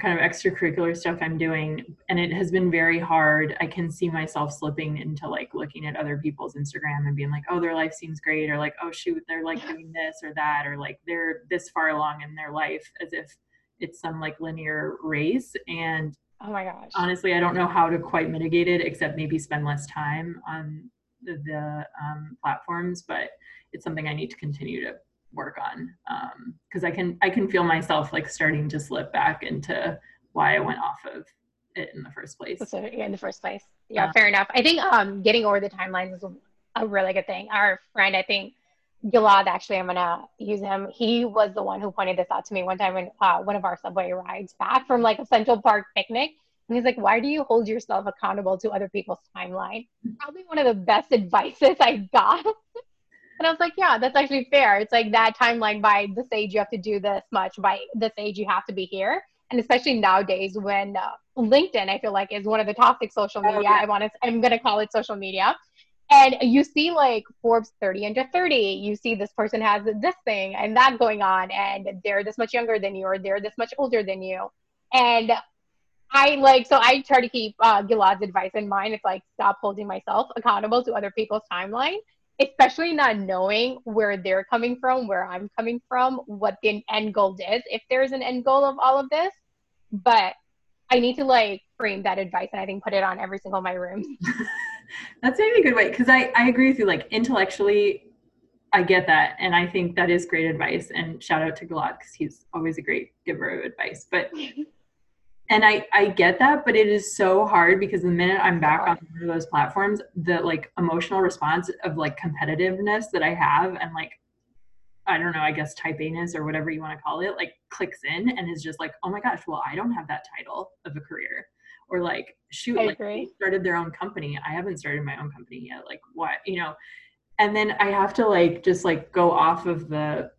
kind of extracurricular stuff I'm doing. And it has been very hard. I can see myself slipping into like looking at other people's Instagram and being like, oh, their life seems great, or like, oh, shoot, they're like doing this or that, or like they're this far along in their life as if it's some like linear race. And Oh my gosh. Honestly, I don't know how to quite mitigate it except maybe spend less time on the, the um, platforms, but it's something I need to continue to work on because um, I can I can feel myself like starting to slip back into why I went off of it in the first place. So, yeah, in the first place. Yeah, yeah, fair enough. I think um, getting over the timelines is a, really good thing. Our friend, I think Gilad, actually, I'm gonna use him. He was the one who pointed this out to me one time when uh, one of our subway rides back from like a Central Park picnic. And he's like, "Why do you hold yourself accountable to other people's timeline?" Probably one of the best advices I got. and I was like, "Yeah, that's actually fair. It's like that timeline. By this age, you have to do this much. By this age, you have to be here." And especially nowadays, when uh, LinkedIn, I feel like, is one of the toxic social oh, media. Oh, yeah. I want to. I'm gonna call it social media and you see like Forbes 30 under 30, you see this person has this thing and that going on, and they're this much younger than you, or they're this much older than you. And I like, so I try to keep uh, Gilad's advice in mind. It's like, stop holding myself accountable to other people's timeline, especially not knowing where they're coming from, where I'm coming from, what the end goal is, if there's an end goal of all of this. But I need to like frame that advice and I think put it on every single of my rooms. That's maybe a good way because I, I agree with you. Like intellectually, I get that. And I think that is great advice. And shout out to Gilad because he's always a great giver of advice. But and I, I get that, but it is so hard because the minute I'm back on one of those platforms, the like emotional response of like competitiveness that I have and like I don't know, I guess type A-ness or whatever you want to call it, like clicks in and is just like, oh my gosh, well, I don't have that title of a career. Or like shoot like started their own company. I haven't started my own company yet. Like what you know? And then i have to like just like go off of the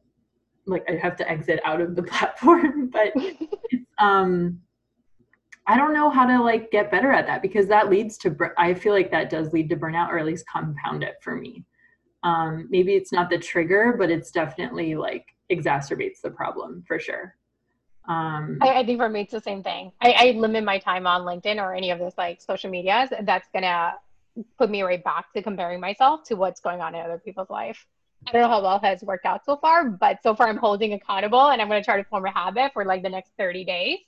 like i have to exit out of the platform but um I don't know how to like get better at that because that leads to I feel like that does lead to burnout or at least compound it for me. Um, maybe it's not the trigger, but it's definitely like exacerbates the problem for sure. Um, I, I, think for me it's the same thing. I, I limit my time on LinkedIn or any of those like social medias. That's gonna put me right back to comparing myself to what's going on in other people's life. I don't know how well has worked out so far, but so far I'm holding accountable and I'm going to try to form a habit for like the next 30 days.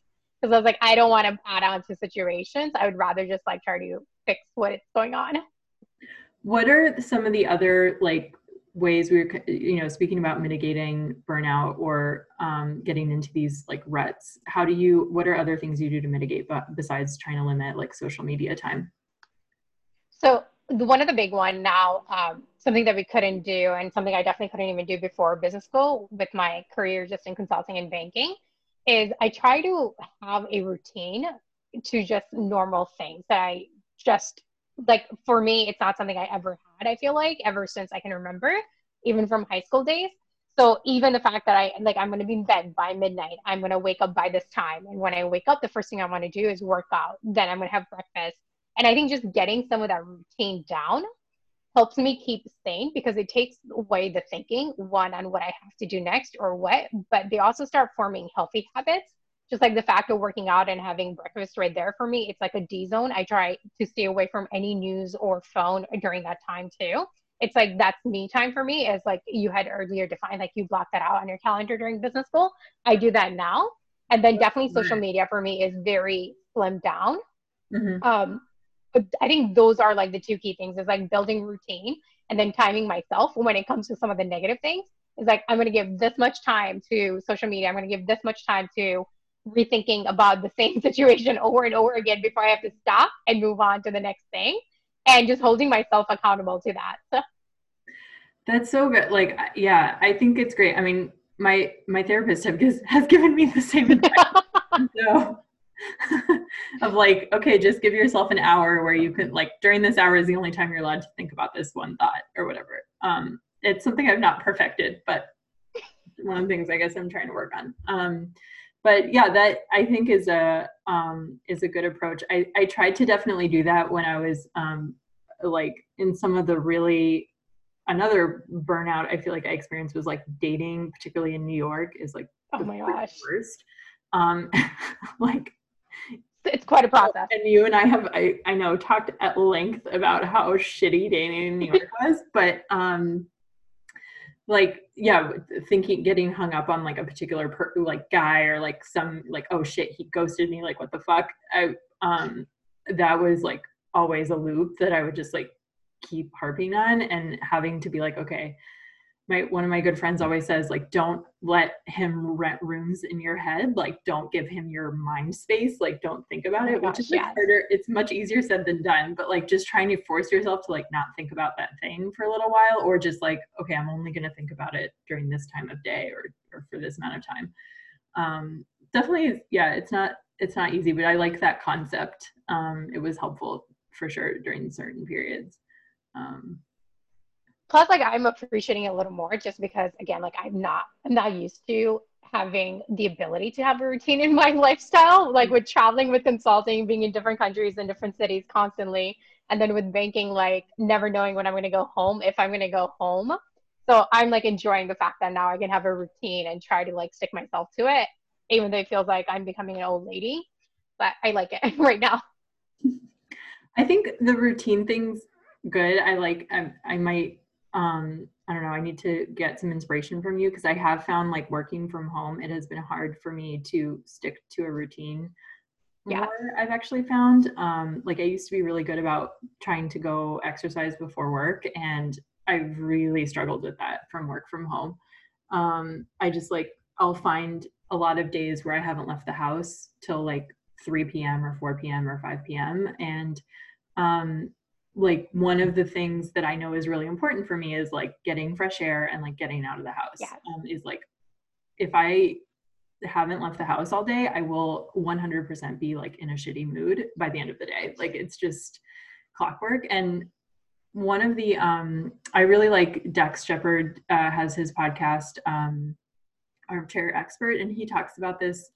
Because I was like, I don't want to add on to situations. I would rather just like try to fix what is going on. What are some of the other like ways we are you know, speaking about mitigating burnout or um, getting into these like ruts? How do you, what are other things you do to mitigate but besides trying to limit like social media time? So the, one of the big one now, um, something that we couldn't do and something I definitely couldn't even do before business school with my career just in consulting and banking is I try to have a routine to just normal things that I just like for me it's not something I ever had I feel like ever since I can remember even from high school days. So even the fact that I like I'm going to be in bed by midnight I'm going to wake up by this time and when I wake up the first thing I want to do is work out then I'm going to have breakfast. And I think just getting some of that routine down helps me keep sane because it takes away the thinking, one, on what I have to do next or what, but they also start forming healthy habits. Just like the fact of working out and having breakfast right there for me, it's like a D zone. I try to stay away from any news or phone during that time too. It's like that's me time for me, as like you had earlier defined, like you block that out on your calendar during business school. I do that now. And then definitely social media for me is very slimmed down. Mm-hmm. Um, but I think those are like the two key things is like building routine and then timing myself when it comes to some of the negative things is like I'm going to give this much time to social media. I'm going to give this much time to rethinking about the same situation over and over again before I have to stop and move on to the next thing and just holding myself accountable to that. That's so good. Like, yeah, I think it's great. I mean, my my therapist have, has given me the same advice. so of like, okay, just give yourself an hour where you can like during this hour is the only time you're allowed to think about this one thought or whatever. Um, it's something I've not perfected, but one of the things I guess I'm trying to work on. Um, but yeah, that I think is a um, is a good approach. I, I tried to definitely do that when I was um, like in some of the really another burnout I feel like I experienced was like dating, particularly in New York, is like oh my gosh worst. Um, like it's quite a process. And you and I have, I, I know, talked at length about how shitty dating in New York was, but um, like, yeah, thinking, getting hung up on like a particular per, like guy or like some like, oh shit, he ghosted me, like what the fuck. I um, that was like always a loop that I would just like keep harping on and having to be like, okay, my one of my good friends always says like don't let him rent rooms in your head. Like don't give him your mind space. Like don't think about oh it gosh, which is like yes. harder it's much easier said than done but like just trying to force yourself to like not think about that thing for a little while or just like okay i'm only going to think about it during this time of day or or for this amount of time. Um definitely yeah it's not it's not easy but i like that concept. Um it was helpful for sure during certain periods. Um plus like i'm appreciating it a little more just because again like i'm not i'm not used to having the ability to have a routine in my lifestyle like with traveling with consulting being in different countries and different cities constantly and then with banking like never knowing when i'm going to go home if i'm going to go home. So i'm like enjoying the fact that now i can have a routine and try to like stick myself to it even though it feels like i'm becoming an old lady but i like it right now. I think the routine thing's good. I like I, I might um i don't know i need to get some inspiration from you because i have found like working from home it has been hard for me to stick to a routine yeah. more, i've actually found. Um like i used to be really good about trying to go exercise before work and I've really struggled with that from work from home. Um i just like i'll find a lot of days where i haven't left the house till like 3 p.m or 4 p.m or 5 p.m and um like one of the things that I know is really important for me is like getting fresh air and like getting out of the house. Yeah. Um, is like if I haven't left the house all day, I will 100% be like in a shitty mood by the end of the day. Like it's just clockwork. And one of the um, I really like Dax Shepard uh, has his podcast um, Armchair Expert, and he talks about this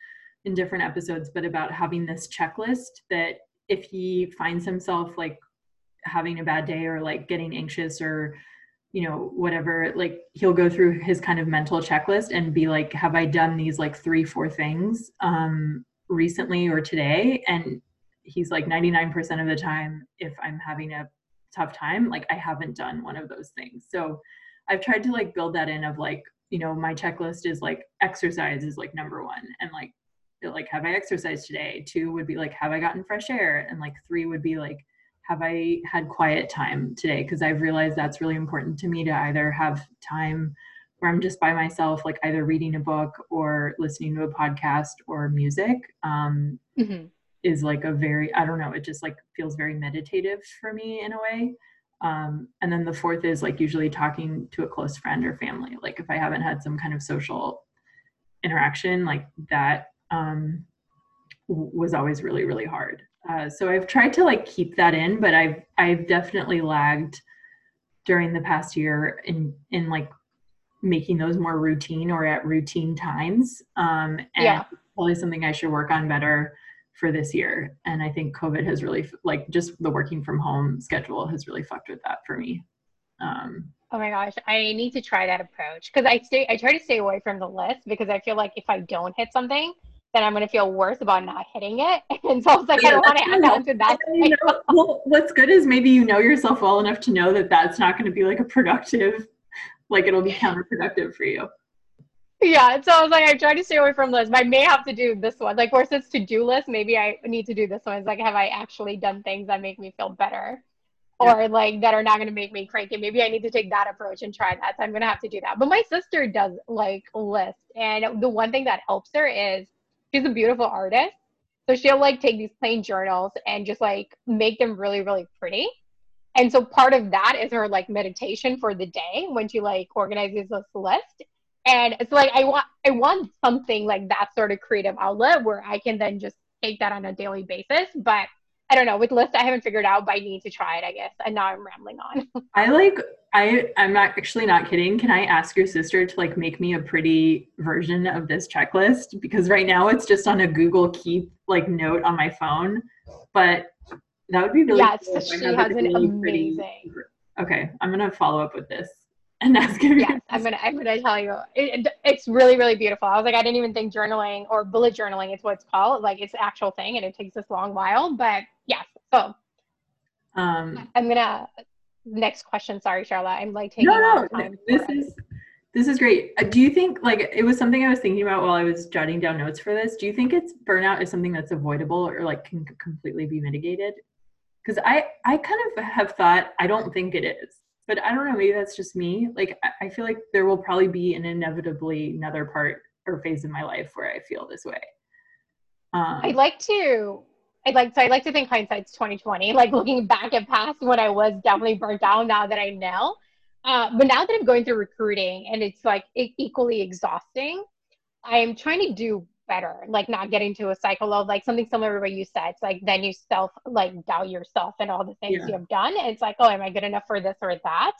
in different episodes, but about having this checklist that if he finds himself like having a bad day or like getting anxious or you know whatever like he'll go through his kind of mental checklist and be like have i done these like three four things um recently or today? And he's like 99% of the time if i'm having a tough time like i haven't done one of those things. So i've tried to like build that in of like you know my checklist is like exercise is like number one and like like have i exercised today? Two would be like have i gotten fresh air? And like three would be like have i had quiet time today? Because i've realized that's really important to me to either have time where i'm just by myself like either reading a book or listening to a podcast or music um, mm-hmm. is like a very i don't know it just like feels very meditative for me in a way. Um, and then the fourth is like usually talking to a close friend or family. Like if i haven't had some kind of social interaction like that um, was always really really hard uh, so i've tried to like keep that in but i've i've definitely lagged during the past year in in like making those more routine or at routine times. Um, and yeah. probably something i should work on better for this year. And i think covid has really like just the working from home schedule has really fucked with that for me. Um, oh my gosh i need to try that approach. Because i stay i try to stay away from the list because i feel like if i don't hit something then i'm going to feel worse about not hitting it. And so i was like yeah, i don't want to add on to that you know, well what's good is maybe you know yourself well enough to know that that's not going to be like a productive like it'll be counterproductive for you. Yeah so i was like i try to stay away from lists but i may have to do this one. Like versus to-do list maybe i need to do this one. It's like have i actually done things that make me feel better? Yeah. or like that are not going to make me cranky maybe i need to take that approach and try that. So i'm going to have to do that. But my sister does like lists. And the one thing that helps her is she's a beautiful artist so she'll like take these plain journals and just like make them really really pretty. And so part of that is her like meditation for the day when she like organizes this list. And it's like i want i want something like that sort of creative outlet where i can then just take that on a daily basis but i don't know with list i haven't figured out but i need to try it i guess and now i'm rambling on. I like i i'm not actually not kidding. Can i ask your sister to like make me a pretty version of this checklist? Because right now it's just on a google keep like note on my phone but that would be really yes cool she has an amazing. pretty... okay i'm gonna follow up with this and that's gonna yes, I'm gonna I'm gonna tell you it, it's really really beautiful. I was like I didn't even think journaling or bullet journaling is what it's called. Like it's actual thing and it takes this long while. But yes, so um I'm gonna next question. Sorry, Charlotte. I'm like taking no, no, time. This is this is great. Uh, do you think like it was something I was thinking about while I was jotting down notes for this? Do you think it's burnout is something that's avoidable or like can completely be mitigated? Because I I kind of have thought I don't think it is but I don't know, maybe that's just me. Like, I feel like there will probably be an inevitably another part or phase in my life where I feel this way. Um, I'd like to, I'd like, so I'd like to think hindsight's 2020, like looking back at past when I was definitely burnt out now that I know. Uh, but now that I'm going through recruiting and it's like equally exhausting, I am trying to do better like not getting to a cycle of like something similar to what you said it's like then you self like doubt yourself and all the things yeah. you have done and it's like oh am i good enough for this or that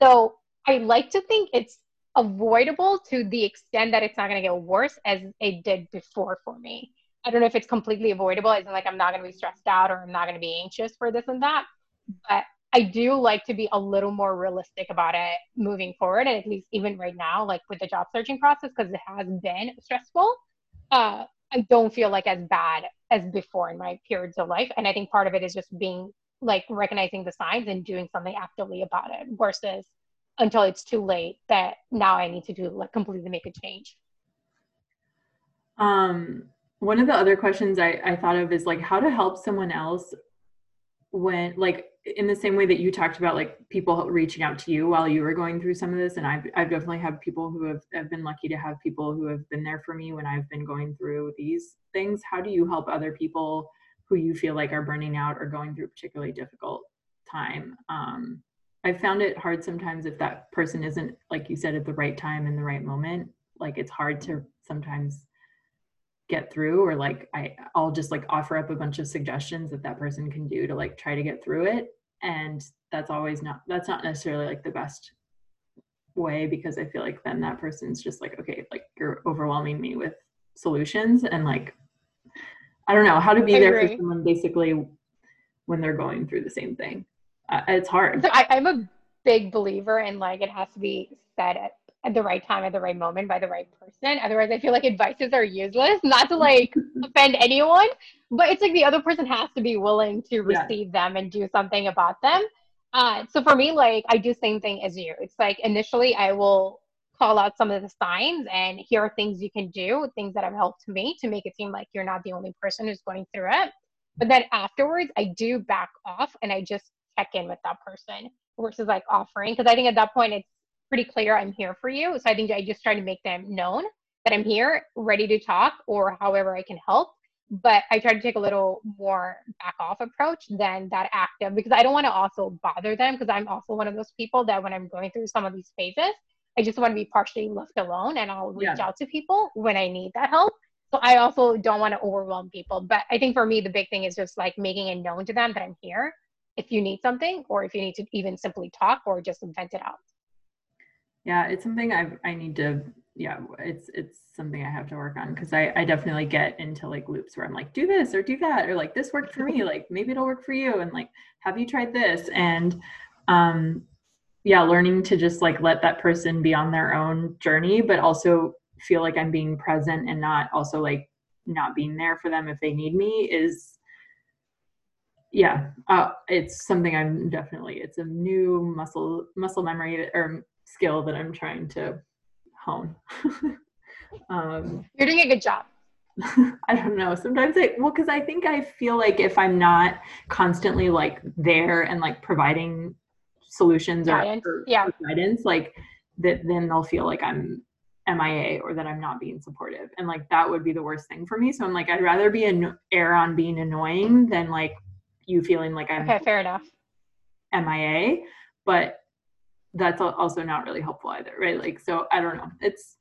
so i like to think it's avoidable to the extent that it's not going to get worse as it did before for me i don't know if it's completely avoidable as in like i'm not going to be stressed out or i'm not going to be anxious for this and that but I do like to be a little more realistic about it moving forward. And at least even right now, like with the job searching process, because it has been stressful, uh, I don't feel like as bad as before in my periods of life. And I think part of it is just being like recognizing the signs and doing something actively about it versus until it's too late that now I need to do like completely make a change. Um, one of the other questions I, I thought of is like how to help someone else when like in the same way that you talked about like people reaching out to you while you were going through some of this and I've, I've definitely had people who have, have been lucky to have people who have been there for me when I've been going through these things. How do you help other people who you feel like are burning out or going through a particularly difficult time? Um, I've found it hard sometimes if that person isn't, like you said, at the right time in the right moment. Like it's hard to sometimes get through or like I, i'll just like offer up a bunch of suggestions that that person can do to like try to get through it and that's always not that's not necessarily like the best way because i feel like then that person's just like okay like you're overwhelming me with solutions and like I don't know how to be I there agree. for someone basically when they're going through the same thing. Uh, it's hard. So I, I'm a big believer in like it has to be said at, at the right time at the right moment by the right person. Otherwise, I feel like advices are useless. Not to like offend anyone, but it's like the other person has to be willing to receive yeah. them and do something about them. Uh, so for me, like I do same thing as you. It's like initially I will call out some of the signs and here are things you can do, things that have helped me to make it seem like you're not the only person who's going through it. But then afterwards, I do back off and I just check in with that person versus like offering because I think at that point it's pretty clear I'm here for you. So I think I just try to make them known that I'm here, ready to talk, or however I can help. But I try to take a little more back off approach than that active because I don't want to also bother them because I'm also one of those people that when I'm going through some of these phases, I just want to be partially left alone and I'll reach yeah. out to people when I need that help. So I also don't want to overwhelm people. But I think for me, the big thing is just like making it known to them that I'm here if you need something or if you need to even simply talk or just vent it out. Yeah, it's something I I need to yeah, it's it's something I have to work on because I I definitely get into like loops where I'm like do this or do that or like this worked for me like maybe it'll work for you and like have you tried this? And um yeah, learning to just like let that person be on their own journey but also feel like I'm being present and not also like not being there for them if they need me is yeah uh, it's something i'm definitely it's a new muscle muscle memory or skill that i'm trying to hone um, you're doing a good job i don't know sometimes i well because i think i feel like if i'm not constantly like there and like providing solutions or, or, yeah. guidance like that then they'll feel like i'm MIA or that I'm not being supportive. And like that would be the worst thing for me. So I'm like, I'd rather be an err on being annoying than like you feeling like I'm okay, fair enough. MIA, but that's also not really helpful either, right? Like, so I don't know. It's,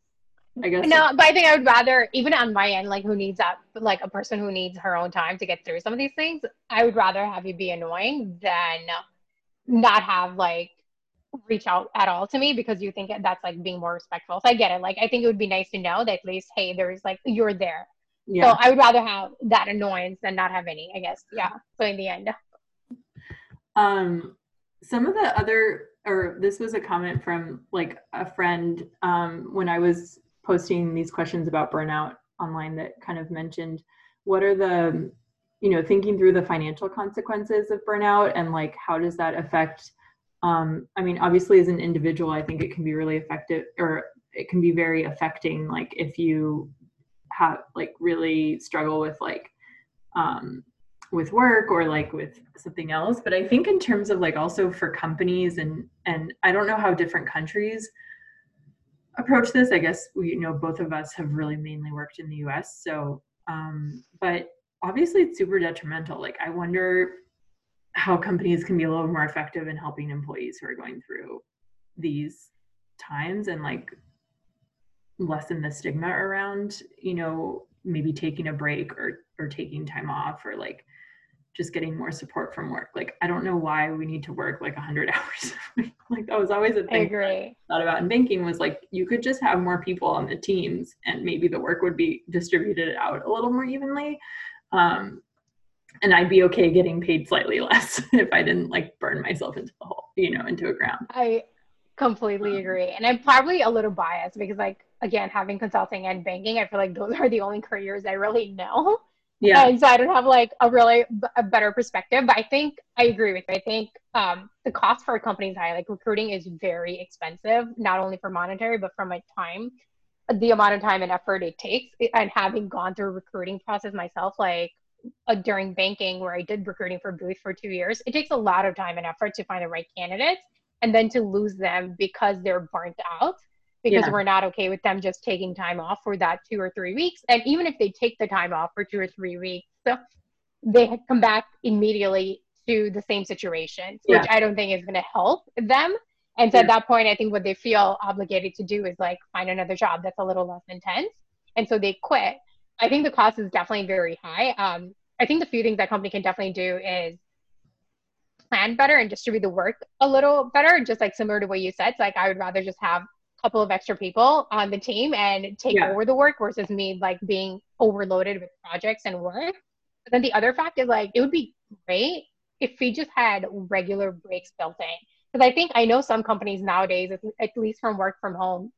I guess. No, but I think I would rather, even on my end, like who needs that, like a person who needs her own time to get through some of these things, I would rather have you be annoying than not have like reach out at all to me because you think that's like being more respectful. So I get it. Like, I think it would be nice to know that at least, hey, there's like, you're there. Yeah. So I would rather have that annoyance than not have any, I guess. Yeah. So in the end. Um, some of the other, or this was a comment from like a friend um, when I was posting these questions about burnout online that kind of mentioned what are the, you know, thinking through the financial consequences of burnout and like how does that affect. Um, I mean, obviously, as an individual, I think it can be really effective or it can be very affecting. Like if you have like really struggle with like um, with work or like with something else but i think in terms of like also for companies and and i don't know how different countries approach this. I guess we you know both of us have really mainly worked in the us so um but obviously it's super detrimental. Like i wonder how companies can be a little more effective in helping employees who are going through these times and like lessen the stigma around you know maybe taking a break or or taking time off or like just getting more support from work like i don't know why we need to work like 100 hours like that was always a thing I. I thought about in banking was like you could just have more people on the teams and maybe the work would be distributed out a little more evenly um, and I'd be okay getting paid slightly less if I didn't like burn myself into the hole, you know, into a ground. I completely agree. And I'm probably a little biased because like again, having consulting and banking, I feel like those are the only careers I really know. Yeah. And so I don't have like a really a better perspective, but I think I agree with you. I think um, the cost for a company is high. Like recruiting is very expensive, not only for monetary, but from my time, the amount of time and effort it takes. And having gone through a recruiting process myself, like uh, during banking where I did recruiting for Booth for two years, it takes a lot of time and effort to find the right candidates and then to lose them because they're burnt out because yeah. we're not okay with them just taking time off for that two or three weeks. And even if they take the time off for two or three weeks, so they come back immediately to the same situation, yeah. which I don't think is going to help them. And so yeah. at that point, I think what they feel obligated to do is like find another job that's a little less intense. And so they quit. I think the cost is definitely very high. Um, I think the few things that company can definitely do is plan better and distribute the work a little better, just like similar to what you said. So like I would rather just have a couple of extra people on the team and take yeah. over the work versus me like being overloaded with projects and work. But then the other fact is like it would be great if we just had regular breaks built in. Because I think I know some companies nowadays, at least from work from home,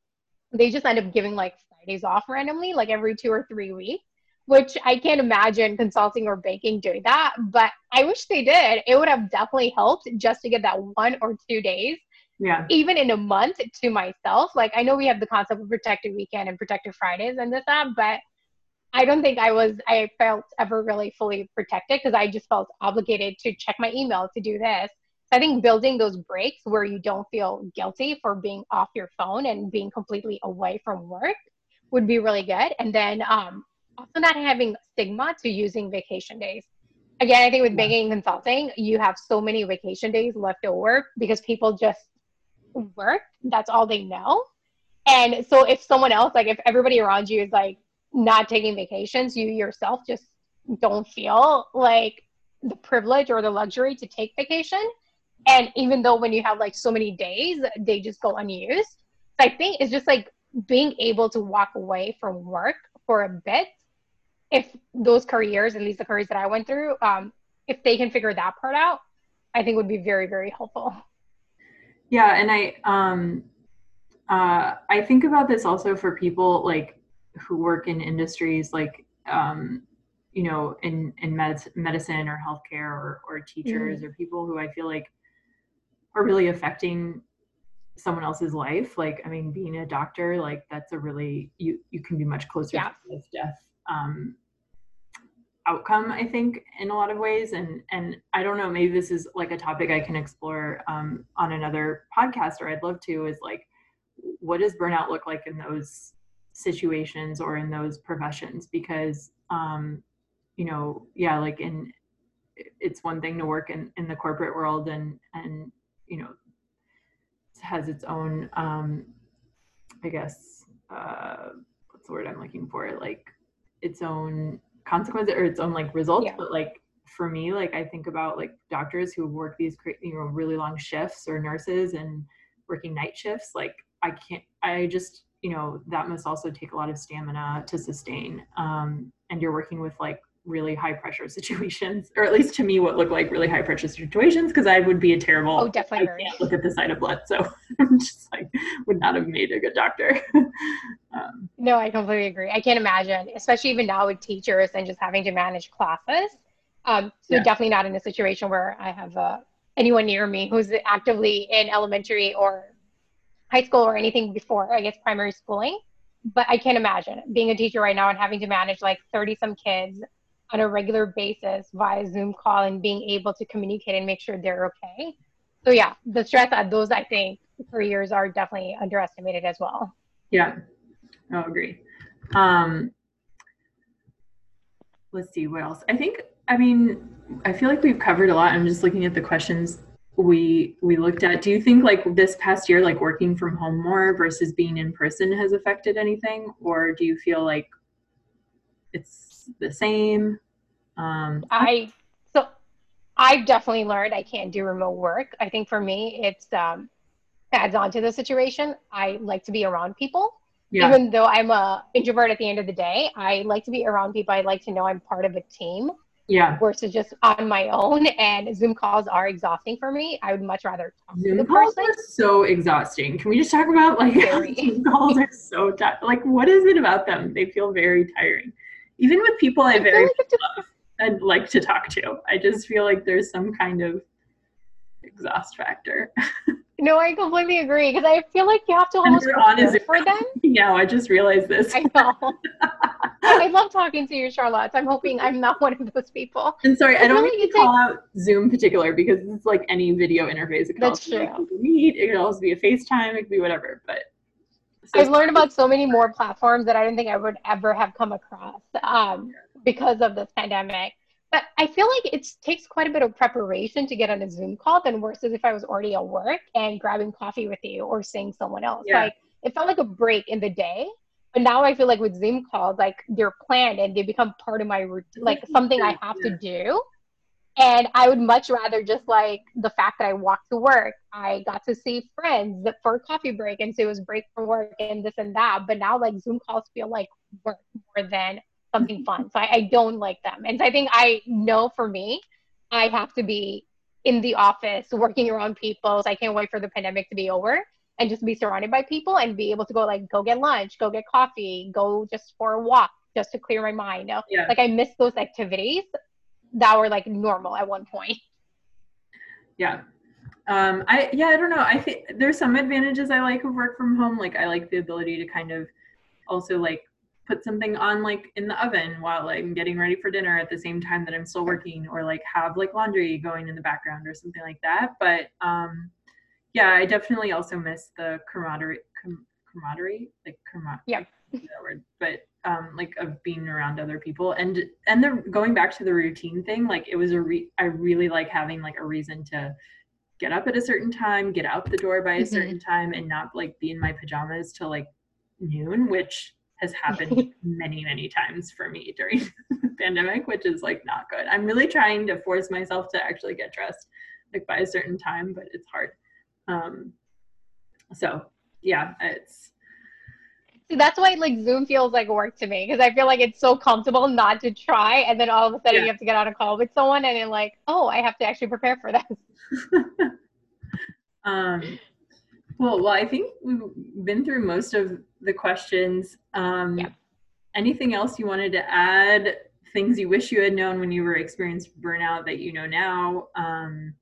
they just end up giving like Fridays off randomly, like every two or three weeks, which I can't imagine consulting or banking doing that. But I wish they did. It would have definitely helped just to get that one or two days yeah even in a month to myself like i know we have the concept of protected weekend and protected fridays and this that but i don't think i was i felt ever really fully protected because i just felt obligated to check my email to do this so i think building those breaks where you don't feel guilty for being off your phone and being completely away from work would be really good and then um, also not having stigma to using vacation days again i think with banking and consulting you have so many vacation days left over because people just work. That's all they know. And so if someone else, like if everybody around you is like not taking vacations, you yourself just don't feel like the privilege or the luxury to take vacation. And even though when you have like so many days, they just go unused. So I think it's just like being able to walk away from work for a bit. If those careers, at least the careers that I went through, um, if they can figure that part out, I think would be very, very helpful. Yeah, and I um uh I think about this also for people like who work in industries like um you know in in med- medicine or healthcare or or teachers mm-hmm. or people who I feel like are really affecting someone else's life like i mean being a doctor like that's a really you you can be much closer yeah. to death um outcome i think in a lot of ways and and i don't know maybe this is like a topic i can explore um, on another podcast or i'd love to is like what does burnout look like in those situations or in those professions? Because um you know yeah like in it's one thing to work in in the corporate world and and you know has its own um i guess uh what's the word i'm looking for? Like its own consequences or its own like results yeah. but like for me like i think about like doctors who work these you know really long shifts or nurses and working night shifts like i can't i just you know that must also take a lot of stamina to sustain um, and you're working with like really high pressure situations or at least to me what look like really high pressure situations because i would be a terrible oh definitely I can't look at the sight of blood so i'm just like would not have made a good doctor um, no i completely agree i can't imagine especially even now with teachers and just having to manage classes um, so yeah. definitely not in a situation where i have uh, anyone near me who's actively in elementary or high school or anything before i guess primary schooling but I can't imagine being a teacher right now and having to manage like 30 some kids on a regular basis via Zoom call and being able to communicate and make sure they're okay. So yeah, the stress at those I think careers are definitely underestimated as well. Yeah, I agree. Um, let's see what else. I think I mean I feel like we've covered a lot. I'm just looking at the questions we we looked at. Do you think like this past year, like working from home more versus being in person, has affected anything, or do you feel like it's the same? Um, I so I've definitely learned I can't do remote work. I think for me, it's um, adds on to the situation. I like to be around people. Yeah. Even though I'm a introvert at the end of the day, I like to be around people. I like to know I'm part of a team. Yeah. Versus just on my own. And Zoom calls are exhausting for me. I would much rather talk Zoom to the calls person. Are so exhausting. Can we just talk about like Zoom calls are so tiring? Like what is it about them? They feel very tiring even with people I, I very like love and like to talk to. I just feel like there's some kind of exhaust factor. no, I completely agree because I feel like you have to almost prepare for them. Yeah, I just realized this. I know. I love talking to you, Charlotte. I'm hoping I'm not one of those people. And sorry, I don't to call take... out Zoom particular because it's like any video interface. It could That's true. Be Meet. It could also be a FaceTime. It could be whatever. But so I've learned about so many more platforms that I didn't think I would ever have come across um, because of this pandemic. But I feel like it takes quite a bit of preparation to get on a Zoom call than versus if I was already at work and grabbing coffee with you or seeing someone else. Yeah. Like it felt like a break in the day. But now I feel like with Zoom calls, like they're planned and they become part of my routine, like something I have yeah. to do. And I would much rather just like the fact that I walked to work, I got to see friends for a coffee break, and so it was break from work and this and that. But now like Zoom calls feel like work more than something fun. So I, I don't like them. And so I think I know for me, I have to be in the office working around people. So I can't wait for the pandemic to be over and just be surrounded by people and be able to go like go get lunch, go get coffee, go just for a walk just to clear my mind. Yeah. Like I miss those activities that were like normal at one point. Yeah. Um I yeah, I don't know. I think there's some advantages I like of work from home. Like I like the ability to kind of also like put something on like in the oven while I'm getting ready for dinner at the same time that I'm still working or like have like laundry going in the background or something like that. But um yeah, I definitely also miss the camaraderie com- camaraderie like camaraderie. Yeah. That word, but um like of being around other people and and the going back to the routine thing like it was a re- I really like having like a reason to get up at a certain time, get out the door by a mm-hmm. certain time and not like be in my pajamas till like noon, which has happened many, many times for me during the pandemic, which is like not good. I'm really trying to force myself to actually get dressed like by a certain time, but it's hard. Um, so yeah, it's. See, that's why like Zoom feels like work to me because I feel like it's so comfortable not to try, and then all of a sudden yeah. you have to get on a call with someone, and you're like, oh, I have to actually prepare for this. um, Cool. Well, I think we've been through most of the questions. Um, yeah. Anything else you wanted to add? Things you wish you had known when you were experienced burnout that you know now? Um,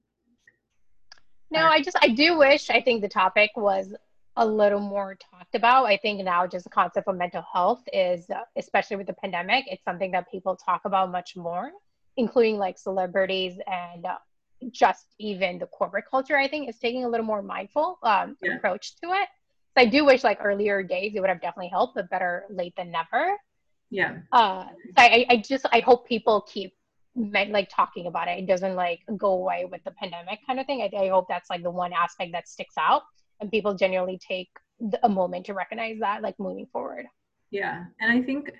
no, I just I do wish I think the topic was a little more talked about. I think now just the concept of mental health is, uh, especially with the pandemic, it's something that people talk about much more, including like celebrities and uh, just even the corporate culture, I think, is taking a little more mindful um, yeah. approach to it. So I do wish like earlier days it would have definitely helped, but better late than never. Yeah. Uh, so I, I just I hope people keep like talking about it. It doesn't like go away with the pandemic kind of thing. I, I hope that's like the one aspect that sticks out, and people genuinely take a moment to recognize that, like moving forward. Yeah, and I think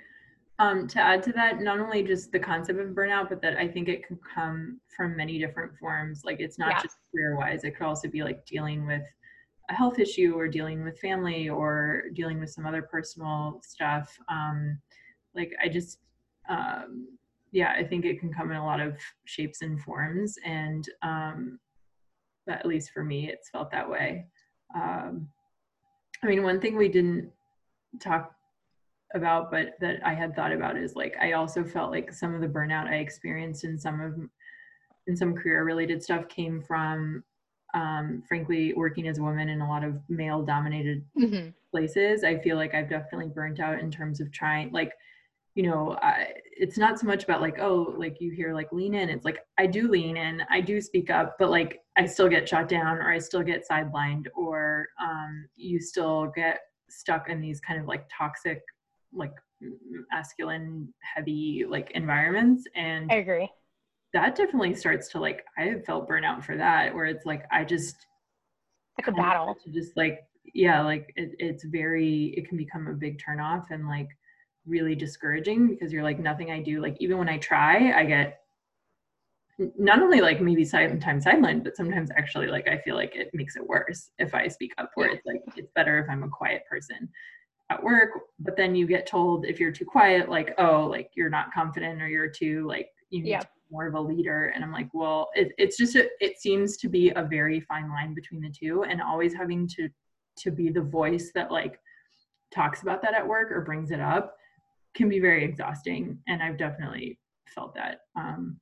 um, to add to that, not only just the concept of burnout, but that I think it can come from many different forms. Like it's not yeah. just career wise, it could also be like dealing with a health issue or dealing with family or dealing with some other personal stuff. Um, like I just, um, yeah, I think it can come in a lot of shapes and forms. And um, at least for me, it's felt that way. Um, I mean, one thing we didn't talk about but that i had thought about is like i also felt like some of the burnout i experienced in some of in some career related stuff came from um, frankly working as a woman in a lot of male dominated mm-hmm. places i feel like i've definitely burnt out in terms of trying like you know I, it's not so much about like oh like you hear like lean in it's like i do lean in i do speak up but like i still get shot down or i still get sidelined or um, you still get stuck in these kind of like toxic like masculine heavy like environments and i agree. that definitely starts to like i felt burnout for that where it's like i just like a battle. to just like yeah like it, it's very it can become a big turn off and like really discouraging because you're like nothing i do. Like even when i try i get not only like maybe sometimes sidelined but sometimes actually like i feel like it makes it worse if i speak up where it's like it's better if i'm a quiet person at work but then you get told if you're too quiet like oh like you're not confident or you're too like you need yeah. more of a leader and i'm like well it, it's just a, it seems to be a very fine line between the two and always having to to be the voice that like talks about that at work or brings it up can be very exhausting and i've definitely felt that um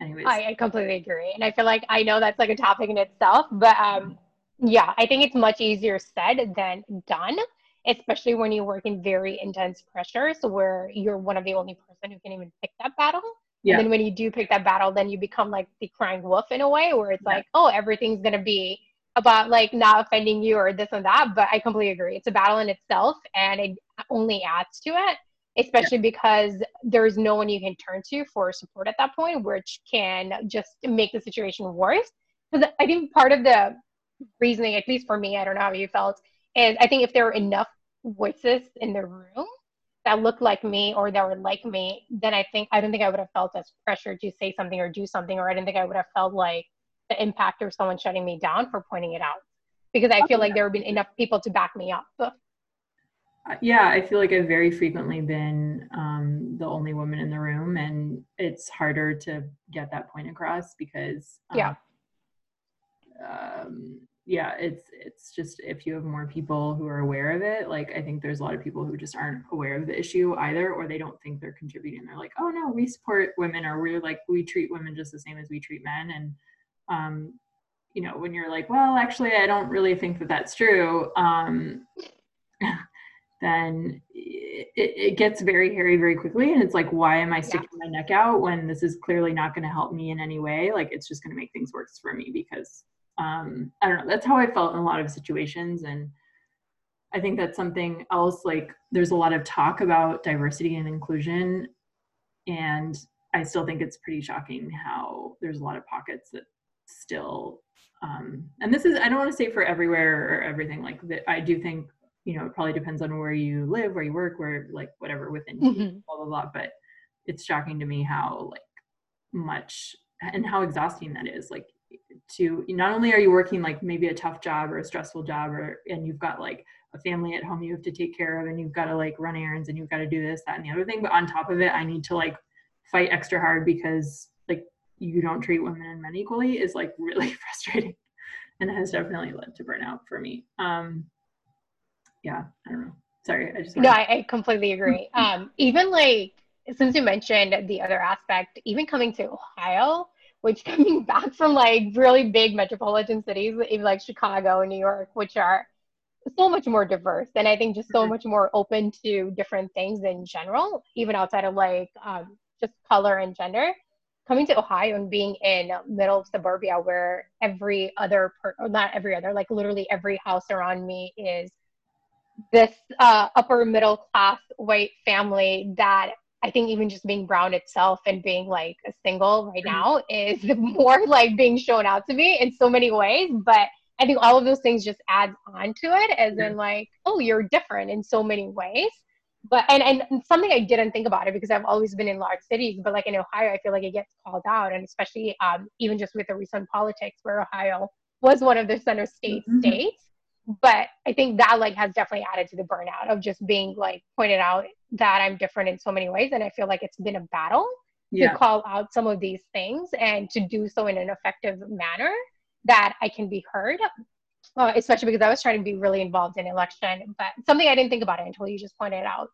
anyways I, I completely agree and i feel like i know that's like a topic in itself but um yeah i think it's much easier said than done especially when you work in very intense pressures where you're one of the only person who can even pick that battle. Yeah. And then when you do pick that battle, then you become like the crying wolf in a way where it's yeah. like, oh, everything's gonna be about like not offending you or this and that. But I completely agree. It's a battle in itself and it only adds to it, especially yeah. because there's no one you can turn to for support at that point, which can just make the situation worse. Because I think part of the reasoning, at least for me, I don't know how you felt, and I think if there were enough voices in the room that looked like me or that were like me, then I think I don't think I would have felt as pressured to say something or do something, or I don't think I would have felt like the impact of someone shutting me down for pointing it out. Because I feel like there have been enough people to back me up. yeah, I feel like I've very frequently been um, the only woman in the room, and it's harder to get that point across because um, yeah, um, yeah, it's it's just if you have more people who are aware of it, like I think there's a lot of people who just aren't aware of the issue either, or they don't think they're contributing. They're like, oh no, we support women, or we're like we treat women just the same as we treat men, and um, you know, when you're like, well, actually, I don't really think that that's true. Um, then it, it, gets very hairy very quickly and it's like why am i sticking yeah. my neck out when this is clearly not going to help me in any way like it's just going to make things worse for me because um i don't know that's how i felt in a lot of situations and i think that's something else like there's a lot of talk about diversity and inclusion and i still think it's pretty shocking how there's a lot of pockets that still um and this is i don't want to say for everywhere or everything like that i do think you know, it probably depends on where you live, where you work, where like whatever within mm-hmm. blah blah blah. But it's shocking to me how like much and how exhausting that is. Like to not only are you working like maybe a tough job or a stressful job or and you've got like a family at home you have to take care of and you've got to like run errands and you've got to do this, that and the other thing. But on top of it, I need to like fight extra hard because like you don't treat women and men equally is like really frustrating and has definitely led to burnout for me. Um yeah, I don't know. Sorry, I just no, I, I completely agree. um, even like since you mentioned the other aspect, even coming to Ohio, which coming back from like really big metropolitan cities, even like Chicago and New York, which are so much more diverse and I think just so mm-hmm. much more open to different things in general, even outside of like um, just color and gender. Coming to Ohio and being in middle suburbia where every other, per- or not every other, like literally every house around me is this uh, upper middle class white family that I think even just being brown itself and being like a single right mm-hmm. now is more like being shown out to me in so many ways. But I think all of those things just adds on to it as in like, oh, you're different in so many ways. But and, and something I didn't think about it because I've always been in large cities, but like in Ohio, I feel like it gets called out, and especially um, even just with the recent politics where Ohio was one of the center state mm-hmm. states but I think that like has definitely added to the burnout of just being like pointed out that I'm different in so many ways. And I feel like it's been a battle yeah. to call out some of these things and to do so in an effective manner that I can be heard. Uh, especially because I was trying to be really involved in election, but something I didn't think about it until you just pointed out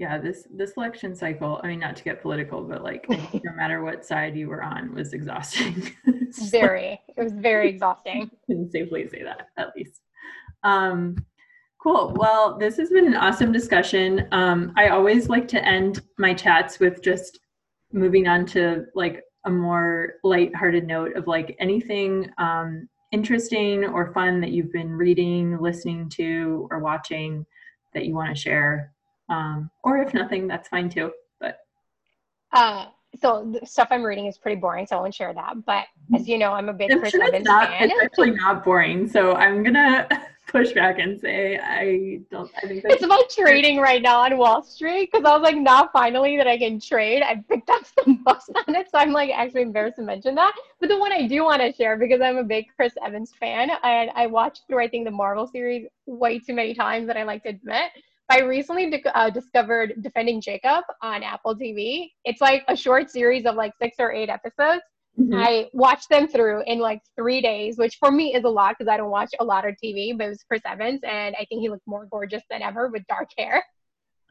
yeah this this election cycle i mean not to get political but like no matter what side you were on was exhausting very. It was very exhausting. I can safely say that at least. Um cool. Well this has been an awesome discussion. Um i always like to end my chats with just moving on to like a more light-hearted note of like anything um interesting or fun that you've been reading listening to or watching that you want to share. Um, or if nothing, that's fine too. But uh, so the stuff I'm reading is pretty boring, so I won't share that. But mm-hmm. as you know, I'm a big I'm Chris sure Evans not, fan. It's actually not boring, so I'm gonna push back and say I don't. I think it's about trading right now on Wall Street because I was like, now finally that I can trade. I picked up some books on it, so I'm like actually embarrassed to mention that. But the one I do want to share because I'm a big Chris Evans fan and I watched through I think the Marvel series way too many times that I like to admit. I recently uh, discovered Defending Jacob on Apple TV. It's like a short series of like six or eight episodes. Mm-hmm. I watched them through in like three days, which for me is a lot because I don't watch a lot of TV. But it was Chris Evans, and I think he looked more gorgeous than ever with dark hair.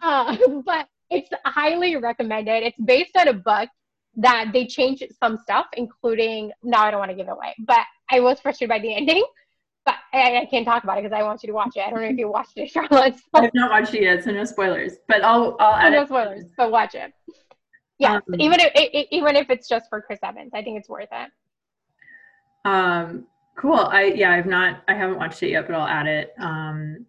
Uh, but it's highly recommended. It's based on a book that they changed some stuff, including now I don't want to give it away, but I was frustrated by the ending but I, I, can't talk about it because I want you to watch it. I don't know if you watched it, Charlotte. So. I've not watched it yet, so no spoilers. But I'll I'll add no spoilers, but watch it. Yeah, um, even if it, even if it's just for Chris Evans, I think it's worth it. Um, cool. I yeah, I've not I haven't watched it yet, but I'll add it um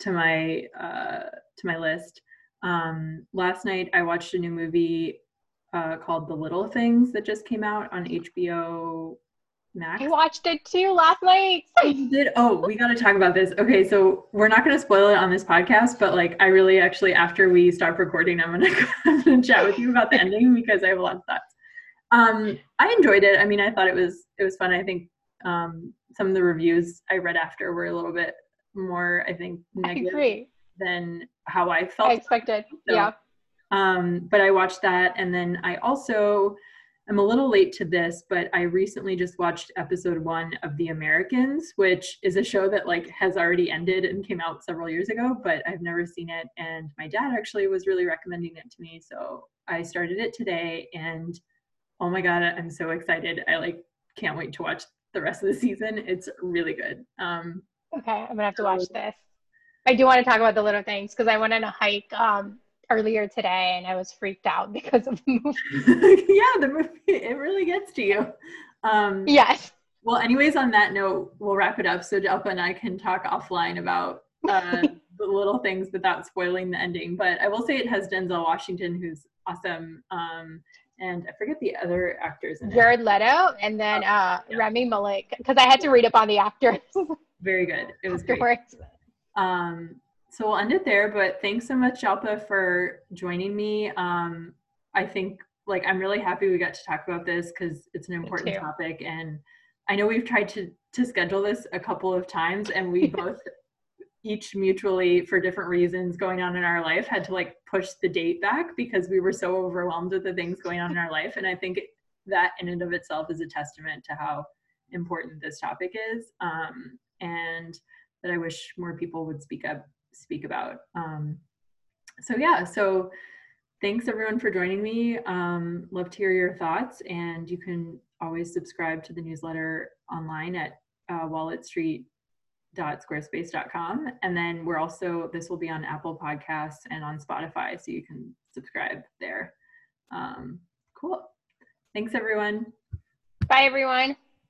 to my uh to my list. Um, last night I watched a new movie uh, called The Little Things that just came out on HBO Max? I watched it too last night. did? Oh, we got to talk about this. Okay, so we're not going to spoil it on this podcast, but like, I really actually, after we stop recording, I'm going to chat with you about the ending because I have a lot of thoughts. Um, I enjoyed it. I mean, I thought it was it was fun. I think um, some of the reviews I read after were a little bit more, I think, negative I than how I felt. I expected. So, yeah. Um, but I watched that, and then I also I'm a little late to this, but I recently just watched episode one of The Americans, which is a show that like has already ended and came out several years ago, but I've never seen it. And my dad actually was really recommending it to me. So I started it today and oh my God, I'm so excited. I like can't wait to watch the rest of the season. It's really good. Um, okay, I'm gonna have to watch this. I do want to talk about the little things because I went on a hike um, earlier today and I was freaked out because of the movie. yeah, the movie it really gets to you. Um, yes. Well, anyways, on that note, we'll wrap it up so Jalpa and I can talk offline about uh, the little things without spoiling the ending. But I will say it has Denzel Washington, who's awesome. Um, and I forget the other actors. In Jared Leto, and then oh, uh, yeah. Rami Malek, because I had to read up on the actors. Very good. It was great. Um, so we'll end it there. But thanks so much, Jalpa, for joining me. Um, I think like I'm really happy we got to talk about this because it's an important topic, and I know we've tried to to schedule this a couple of times, and we both each mutually for different reasons going on in our life had to like push the date back because we were so overwhelmed with the things going on in our life and i think that in and of itself is a testament to how important this topic is um, and that i wish more people would speak up speak about. Um, so yeah, so thanks everyone for joining me. Um, love to hear your thoughts, and you can always subscribe to the newsletter online at uh, walletstreet.squarespace.com. And then we're also, this will be on Apple Podcasts and on Spotify, so you can subscribe there. Um, cool. Thanks, everyone. Bye, everyone.